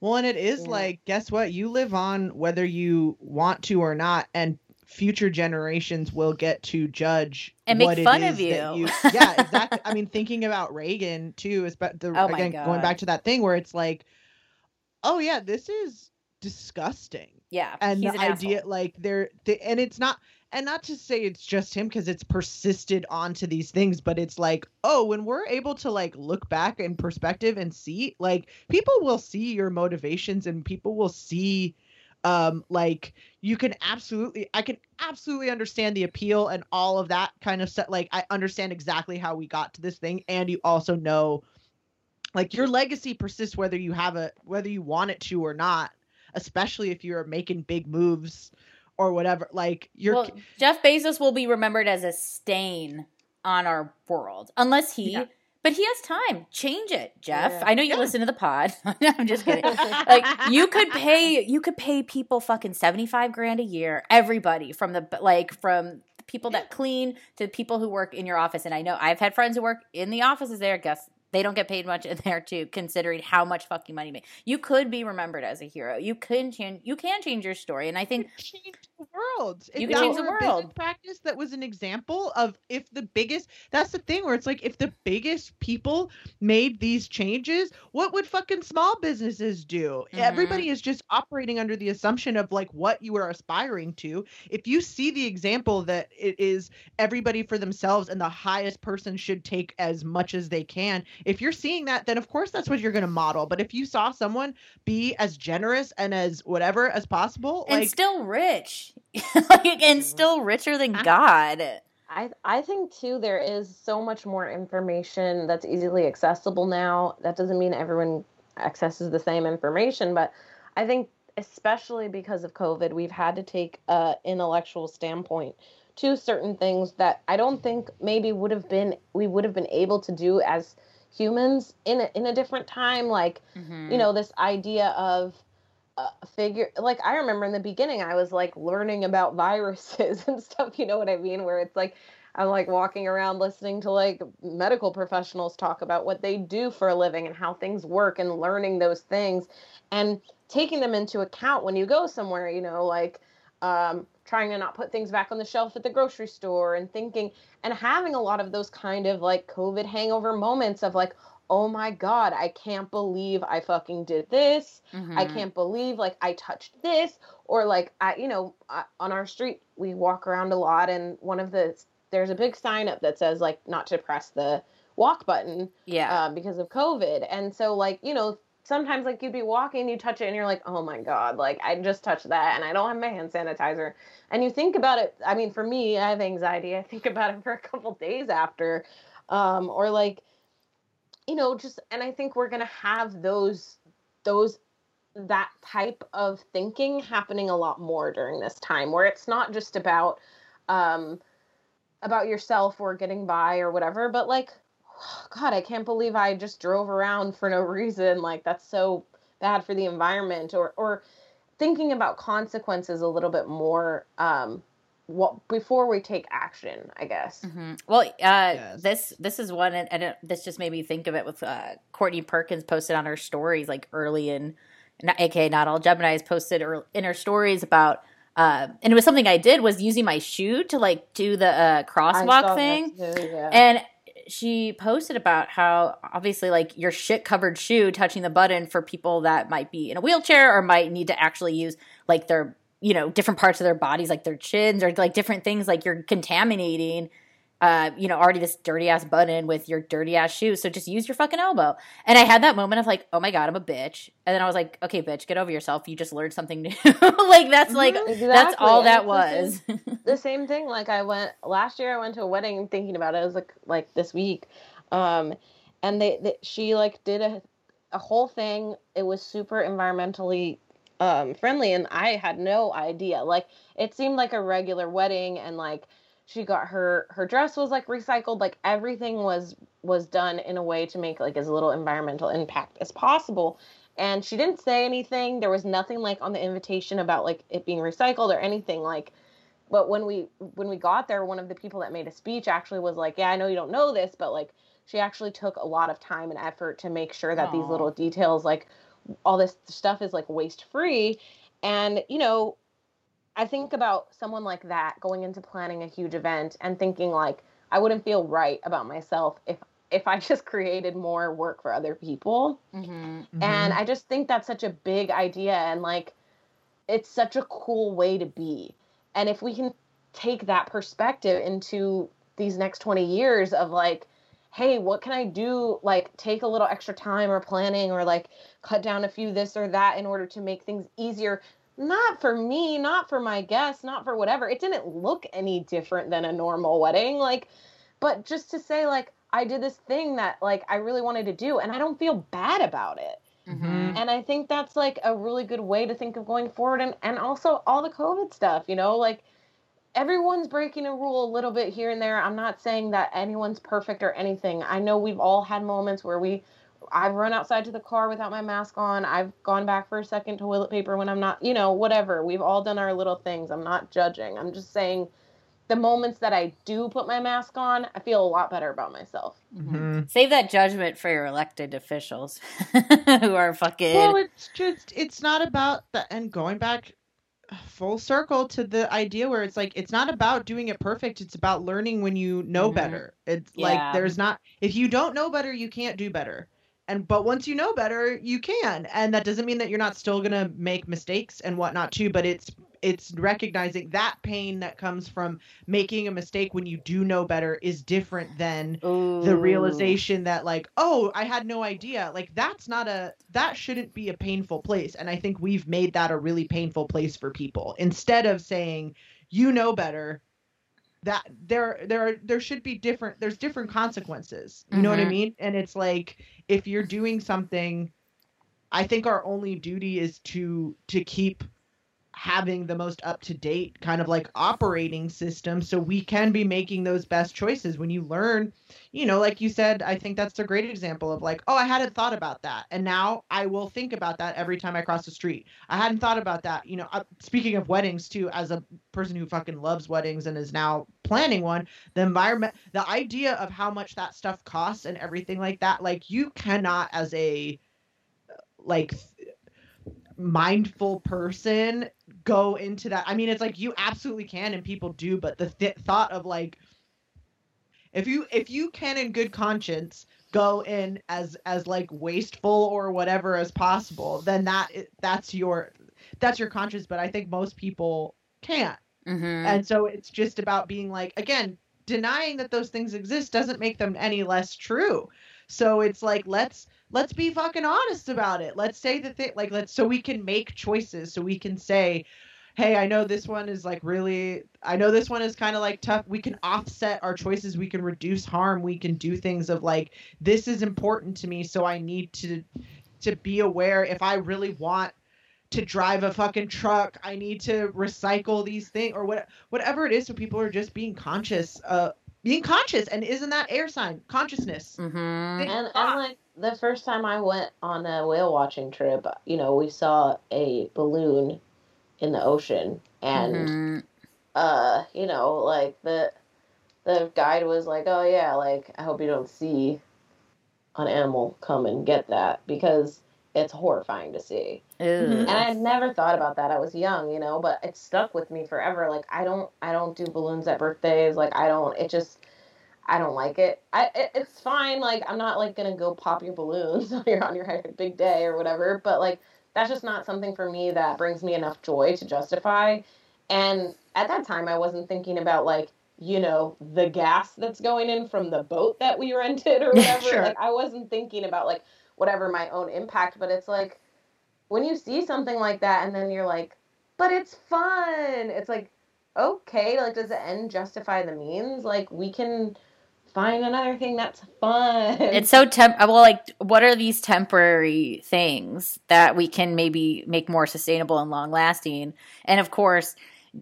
Well, and it is Yeah. like, guess what? You live on whether you want to or not, and future generations will get to judge And make fun of is that you. yeah, exactly. I mean, thinking about Reagan too is but the Oh again going back to that thing where it's like, oh yeah, this is disgusting. Yeah. and the an idea asshole. like they're they, and it's not and not to say it's just him because it's persisted onto these things but it's like oh when we're able to like look back in perspective and see like people will see your motivations and people will see um like you can absolutely i can absolutely understand the appeal and all of that kind of stuff. Like i understand exactly how we got to this thing and you also know like your legacy persists whether you have a whether you want it to or not especially if you're making big moves or whatever like you're well, Jeff Bezos will be remembered as a stain on our world, unless he. Yeah. But he has time. Change it, Jeff. Yeah. I know you Yeah. listen to the pod. I'm just kidding. like you could pay, you could pay people fucking seventy five grand a year. Everybody from the like from the people that clean to people who work in your office. And I know I've had friends who work in the offices there. Guess they don't get paid much in there too, considering how much fucking money you make. You could be remembered as a hero. You can change. You can change your story, and I think the world. You can change the world. practice that was an example of if the biggest. That's the thing where it's like if the biggest people made these changes, what would fucking small businesses do? Mm-hmm. Everybody is just operating under the assumption of like what you are aspiring to. If you see the example that it is everybody for themselves and the highest person should take as much as they can, if you're seeing that, then of course that's what you're going to model. But if you saw someone be as generous and as whatever as possible, and like, still rich, like, and still richer than God. I I think too there is so much more information that's easily accessible now. That doesn't mean everyone accesses the same information, but I think especially because of COVID, we've had to take a intellectual standpoint to certain things that I don't think maybe would have been we would have been able to do as humans in a, in a different time like mm-hmm. you know this idea of figure like I remember in the beginning I was like learning about viruses and stuff, you know what I mean, where it's like I'm like walking around listening to like medical professionals talk about what they do for a living and how things work and learning those things and taking them into account when you go somewhere, you know, like um, trying to not put things back on the shelf at the grocery store and thinking and having a lot of those kind of like COVID hangover moments of like, oh my god i can't believe i fucking did this. Mm-hmm. i can't believe like i touched this. Or like i you know I, on our street we walk around a lot and one of the there's a big sign up that says like not to press the walk button yeah. uh, because of covid. And so like you know sometimes like you'd be walking you touch it and you're like oh my god like i just touched that and i don't have my hand sanitizer. And you think about it i mean for me i have anxiety i think about it for a couple days after um, or like you know just and i think we're going to have those those that type of thinking happening a lot more during this time where it's not just about um about yourself or getting by or whatever but like god i can't believe i just drove around for no reason like that's so bad for the environment or or thinking about consequences a little bit more um what before we take action i guess mm-hmm. well uh yes. this this is one and, and it, this just made me think of it with uh courtney perkins posted on her stories like early in aka not all gemini's posted in her stories about uh, and it was something I did was using my shoe to like do the uh, crosswalk thing, too, yeah. and she posted about how obviously like your shit covered shoe touching the button for people that might be in a wheelchair or might need to actually use like their you know different parts of their bodies like their chins or like different things like you're contaminating uh, you know, already this dirty ass button with your dirty ass shoes. So just use your fucking elbow. And I had that moment of like, oh my god, I'm a bitch. And then I was like, okay, bitch, get over yourself. You just learned something new. like that's like exactly. that's all and that was. The same, the same, thing. Like I went last year. I went to a wedding thinking about it. It was like like this week, um, and they, they she like did a a whole thing. It was super environmentally um friendly, and I had no idea. Like it seemed like a regular wedding, and like she got her her dress was like recycled like everything was was done in a way to make like as little environmental impact as possible and she didn't say anything there was nothing like on the invitation about like it being recycled or anything like but when we when we got there one of the people that made a speech actually was like yeah i know you don't know this but like she actually took a lot of time and effort to make sure that Aww. these little details like all this stuff is like waste free and you know I think about someone like that going into planning a huge event and thinking like I wouldn't feel right about myself if if I just created more work for other people. Mm-hmm, mm-hmm. And I just think that's such a big idea and like it's such a cool way to be. And if we can take that perspective into these next 20 years of like hey, what can I do? Like, take a little extra time or planning, or like cut down a few this or that in order to make things easier not for me, not for my guests, not for whatever. It didn't look any different than a normal wedding. Like, but just to say, like, I did this thing that, like, I really wanted to do, and I don't feel bad about it. Mm-hmm. And I think that's like a really good way to think of going forward. And, and also all the COVID stuff, you know, like everyone's breaking a rule a little bit here and there. I'm not saying that anyone's perfect or anything. I know we've all had moments where we I've run outside to the car without my mask on. I've gone back for a second toilet paper when I'm not, you know, whatever. We've all done our little things. I'm not judging. I'm just saying the moments that I do put my mask on, I feel a lot better about myself. Mm-hmm. Save that judgment for your elected officials who are fucking. Well, it's just, it's not about that. And going back full circle to the idea where it's like it's not about doing it perfect it's about learning when you know mm-hmm. better it's yeah. like there's not if you don't know better you can't do better and but once you know better you can and that doesn't mean that you're not still gonna make mistakes and whatnot too but it's it's recognizing that pain that comes from making a mistake when you do know better is different than Ooh. the realization that like oh i had no idea like that's not a that shouldn't be a painful place and i think we've made that a really painful place for people instead of saying you know better that there there are there should be different there's different consequences you mm-hmm. know what i mm-hmm. mean and it's like if you're doing something i think our only duty is to to keep having the most up to date kind of like operating system so we can be making those best choices. When you learn you know like you said i think that's a great example of like oh i hadn't thought about that and now i will think about that every time i cross the street. I hadn't thought about that. You know uh, speaking of weddings too as a person who fucking loves weddings and is now planning one the environment the idea of how much that stuff costs and everything like that like you cannot as a like mindful person go into that. I mean, it's like you absolutely can, and people do, but the th- thought of like, if you if you can in good conscience go in as as like wasteful or whatever as possible, then that that's your that's your conscience. But I think most people can't, mm-hmm. and so it's just about being like again denying that those things exist doesn't make them any less true. So it's like let's let's be fucking honest about it. Let's say the thing like let's so we can make choices. So we can say hey, I know this one is like really I know this one is kind of like tough. We can offset our choices, we can reduce harm, we can do things of like this is important to me, so I need to to be aware. If I really want to drive a fucking truck, I need to recycle these things or what whatever it is. So people are just being conscious uh being conscious. And isn't that air sign? Consciousness. Mm-hmm. and, and like the first time i went on a whale watching trip you know we saw a balloon in the ocean and mm-hmm. uh you know like the the guide was like oh yeah like i hope you don't see an animal come and get that because it's horrifying to see. And I had never thought about that. I was young, you know, but it stuck with me forever. Like I don't I don't do balloons at birthdays. Like I don't it just I don't like it. I it, it's fine. Like I'm not like gonna go pop your balloons on your on your big day or whatever. But like that's just not something for me that brings me enough joy to justify. And at that time, I wasn't thinking about like you know the gas that's going in from the boat that we rented or whatever. sure. Like I wasn't thinking about like whatever my own impact, but it's like when you see something like that and then you're like, but it's fun. It's like, okay, like does the end justify the means? Like we can find another thing that's fun. It's so temp uh, well like what are these temporary things that we can maybe make more sustainable and long lasting? And of course,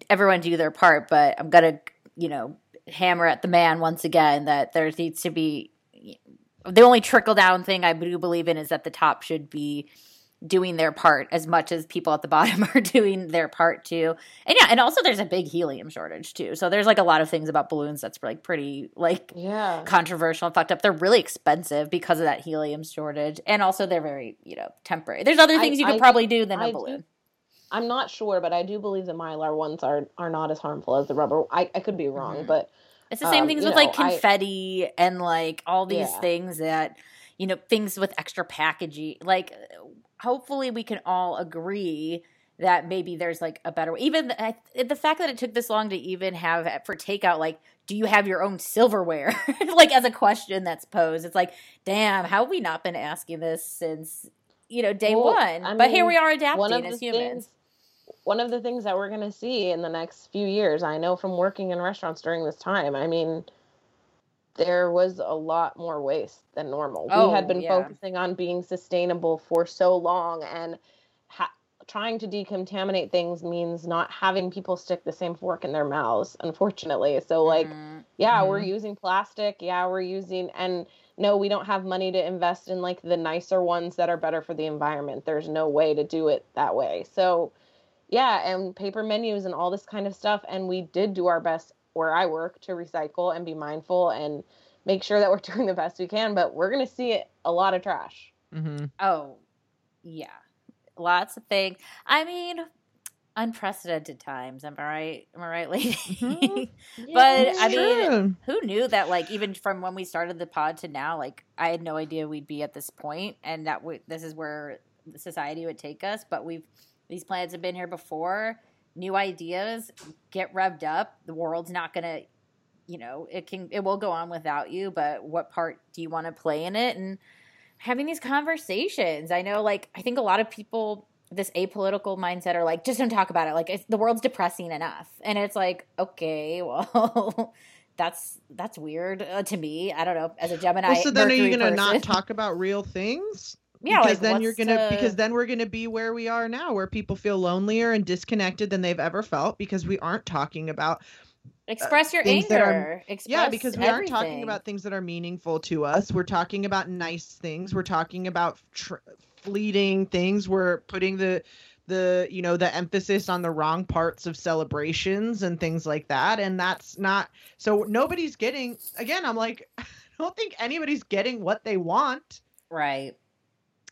everyone do their part, but I'm to, you know, hammer at the man once again that there needs to be the only trickle down thing I do believe in is that the top should be doing their part as much as people at the bottom are doing their part too. And yeah, and also there's a big helium shortage too. So there's like a lot of things about balloons that's like pretty like yeah. controversial and fucked up. They're really expensive because of that helium shortage. And also they're very, you know, temporary. There's other things I, you could I, probably do than I a balloon. Do, I'm not sure, but I do believe the mylar ones are are not as harmful as the rubber. I, I could be wrong, mm-hmm. but it's the same um, things with know, like confetti and like all these yeah. things that you know things with extra packaging. Like hopefully we can all agree that maybe there's like a better way. Even the, the fact that it took this long to even have for takeout, like, do you have your own silverware? like as a question that's posed, it's like, damn, how have we not been asking this since you know day well, one? I but mean, here we are adapting as humans. Things, one of the things that we're going to see in the next few years, I know from working in restaurants during this time, I mean, there was a lot more waste than normal. Oh, we had been yeah. focusing on being sustainable for so long, and ha- trying to decontaminate things means not having people stick the same fork in their mouths, unfortunately. So, like, mm-hmm. yeah, mm-hmm. we're using plastic. Yeah, we're using, and no, we don't have money to invest in like the nicer ones that are better for the environment. There's no way to do it that way. So, yeah, and paper menus and all this kind of stuff. And we did do our best where I work to recycle and be mindful and make sure that we're doing the best we can. But we're going to see a lot of trash. Mm-hmm. Oh, yeah. Lots of things. I mean, unprecedented times. Am I right? Am I right, lady? Mm-hmm. yeah, but I mean, who knew that? Like, even from when we started the pod to now, like, I had no idea we'd be at this point, and that we, this is where society would take us. But we've these plans have been here before. New ideas get revved up. The world's not gonna, you know, it can it will go on without you. But what part do you want to play in it? And having these conversations. I know, like, I think a lot of people this apolitical mindset are like, just don't talk about it. Like the world's depressing enough, and it's like, okay, well, that's that's weird uh, to me. I don't know. As a Gemini, well, so then Mercury are you going to not talk about real things? Yeah, because like, then you're gonna to... because then we're gonna be where we are now, where people feel lonelier and disconnected than they've ever felt because we aren't talking about uh, express your anger. Are, Express yeah, because we everything. aren't talking about things that are meaningful to us. We're talking about nice things. We're talking about tr- fleeting things. We're putting the the you know the emphasis on the wrong parts of celebrations and things like that and that's not so nobody's getting again i'm like i don't think anybody's getting what they want right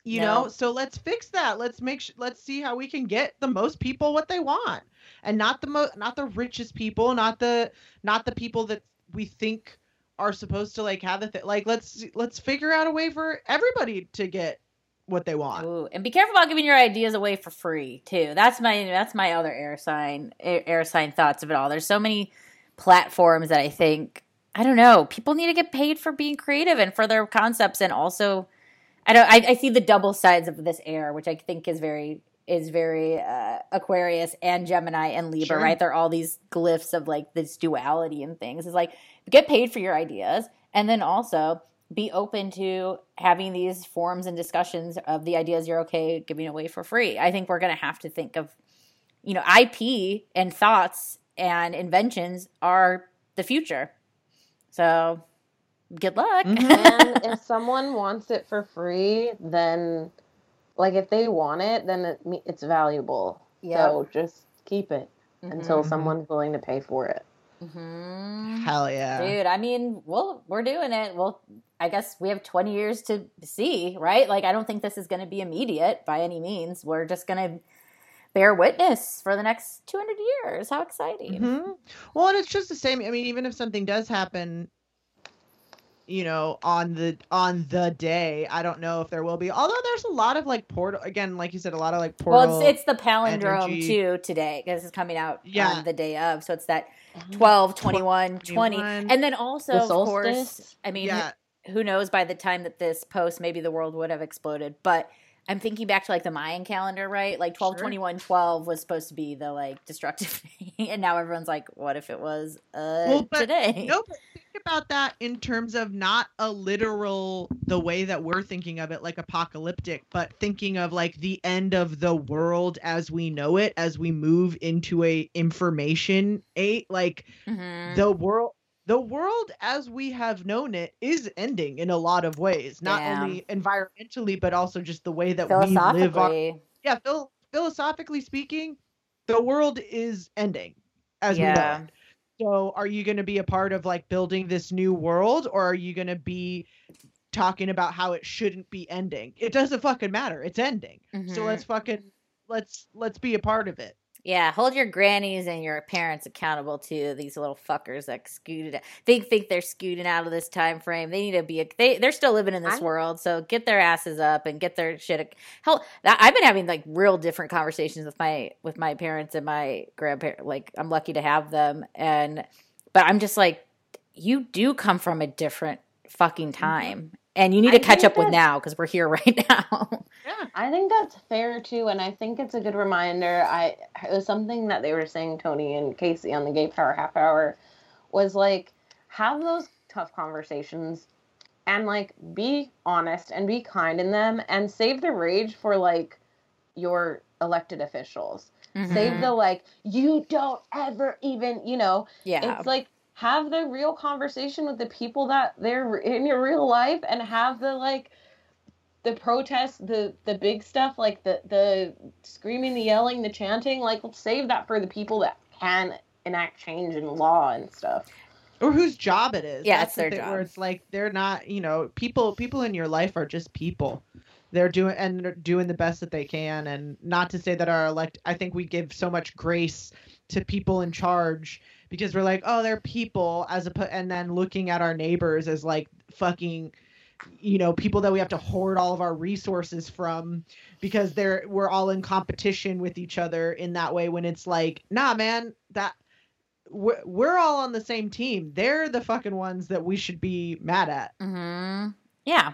you no. know so let's fix that let's make sure let's see how we can get the most people what they want and not the most not the richest people not the not the people that we think are supposed to like have the th- like let's let's figure out a way for everybody to get what they want. Ooh, and be careful about giving your ideas away for free too. That's my that's my other air sign air sign thoughts of it all. There's so many platforms that I think I don't know. People need to get paid for being creative and for their concepts, and also I don't. I, I see the double sides of this air, which I think is very is very uh, Aquarius and Gemini and Libra. Sure. Right? They're all these glyphs of like this duality and things. It's like get paid for your ideas, and then also be open to having these forums and discussions of the ideas you're okay giving away for free. I think we're going to have to think of, you know, IP and thoughts and inventions are the future. So good luck. Mm-hmm. and if someone wants it for free, then like if they want it, then it, it's valuable. Yep. So just keep it mm-hmm. until someone's willing to pay for it. Mm-hmm. Hell yeah, dude! I mean, well, we're doing it. Well, I guess we have twenty years to see, right? Like, I don't think this is going to be immediate by any means. We're just going to bear witness for the next two hundred years. How exciting! Mm-hmm. Well, and it's just the same. I mean, even if something does happen you know on the on the day i don't know if there will be although there's a lot of like portal again like you said a lot of like portal well it's, it's the palindrome energy. too today because it's coming out yeah. on the day of so it's that 12 21 20 and then also of course i mean yeah. who knows by the time that this post maybe the world would have exploded but I'm thinking back to like the Mayan calendar, right? Like 12, sure. 21, 12 was supposed to be the like destructive thing. and now everyone's like, what if it was uh, well, but, today? No, but think about that in terms of not a literal, the way that we're thinking of it, like apocalyptic, but thinking of like the end of the world as we know it, as we move into a information age. Like mm-hmm. the world, the world as we have known it is ending in a lot of ways not only environmentally but also just the way that we live on yeah phil- philosophically speaking the world is ending as yeah. we know it. So are you going to be a part of like building this new world or are you going to be talking about how it shouldn't be ending? It doesn't fucking matter it's ending. Mm-hmm. so let's fucking let's let's be a part of it yeah, hold your grannies and your parents accountable to these little fuckers that scooted. They think they're scooting out of this time frame. They need to be. They they're still living in this I, world, so get their asses up and get their shit. Hell, I've been having like real different conversations with my with my parents and my grandparents. Like I'm lucky to have them, and but I'm just like, you do come from a different fucking mm-hmm. time, and you need to I catch up with now because we're here right now. Yeah, I think that's fair too, and I think it's a good reminder. I it was something that they were saying, Tony and Casey on the Gay Power Half Hour, was like have those tough conversations and like be honest and be kind in them and save the rage for like your elected officials. Mm-hmm. Save the like you don't ever even you know. Yeah, it's like have the real conversation with the people that they're in your real life and have the like the protest the the big stuff like the the screaming the yelling the chanting like let's save that for the people that can enact change in law and stuff. Or whose job it is. Yeah That's it's their the job. where it's like they're not you know people people in your life are just people. They're doing and they're doing the best that they can and not to say that our elect i think we give so much grace to people in charge because we're like oh they're people as a and then looking at our neighbors as like fucking you know people that we have to hoard all of our resources from because they're we're all in competition with each other in that way when it's like nah man that we're, we're all on the same team. They're the fucking ones that we should be mad at. Mm-hmm. yeah.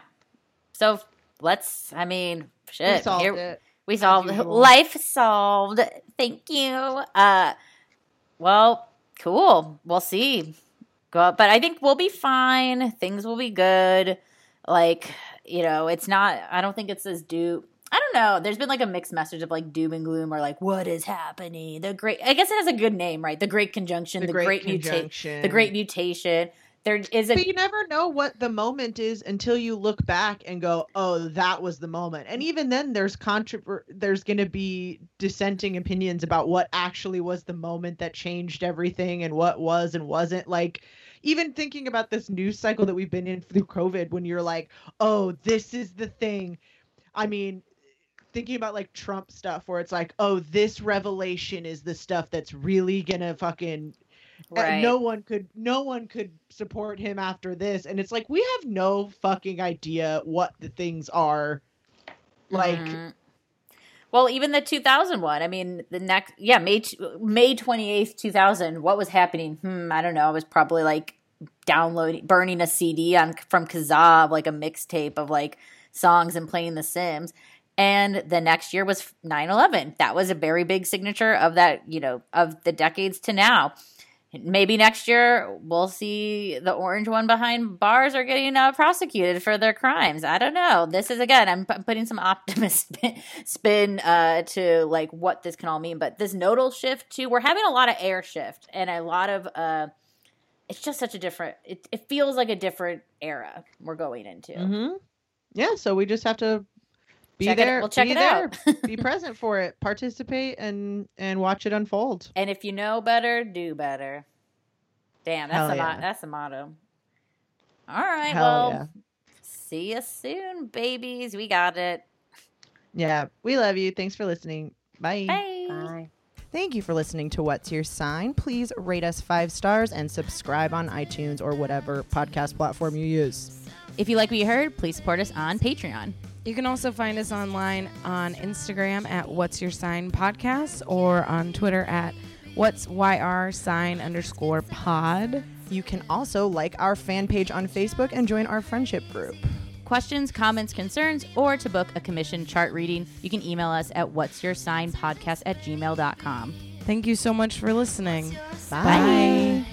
So let's i mean shit. We solved here, it. we solved life solved. Thank you. Uh well cool we'll see go up but i think we'll be fine things will be good like, you know, it's not, I don't think it's as doom. I don't know. There's been like a mixed message of like doom and gloom or like what is happening. The great, I guess it has a good name, right? The Great Conjunction, the, the Great, great Mutation, the Great Mutation. There is a. But you never know what the moment is until you look back and go, "Oh, that was the moment." And even then, there's contra- There's going to be dissenting opinions about what actually was the moment that changed everything and what was and wasn't. Like, even thinking about this news cycle that we've been in through COVID, when you're like, oh, this is the thing. I mean, thinking about like Trump stuff where it's like, oh, this revelation is the stuff that's really gonna fucking right. no one could no one could support him after this. And it's like we have no fucking idea what the things are. Like mm-hmm. Well, even the 2001. I mean, the next, yeah, May May 28th, 2000. What was happening? Hmm, I don't know. I was probably like downloading, burning a CD on from Kazaa, like a mixtape of like songs and playing The Sims. And the next year was 9 11. That was a very big signature of that, you know, of the decades to now maybe next year we'll see the orange one behind bars are getting uh, prosecuted for their crimes. I don't know. This is again, I'm, putting some optimist spin uh, to like what this can all mean. But this nodal shift too, we're having a lot of air shift and a lot of. Uh, it's just such a different. It, it feels like a different era we're going into. Mm-hmm. Yeah, so we just have to be check there. It, we'll check be it there, out. be present for it. Participate and and watch it unfold. And if you know better, do better. Damn, that's a yeah. mo- that's a motto. All right, Hell well, yeah. see you soon, babies. We got it. Yeah, we love you. Thanks for listening. Bye. Bye. Bye. Thank you for listening to What's Your Sign. Please rate us five stars and subscribe on iTunes or whatever podcast platform you use. If you like what you heard, please support us on Patreon. You can also find us online on Instagram at What's Your Sign Podcast or on Twitter at What's YR sign underscore pod. You can also like our fan page on Facebook and join our friendship group. Questions, comments, concerns, or to book a commission chart reading, you can email us at what's your sign podcast at gmail.com. Thank you so much for listening. Bye. Bye.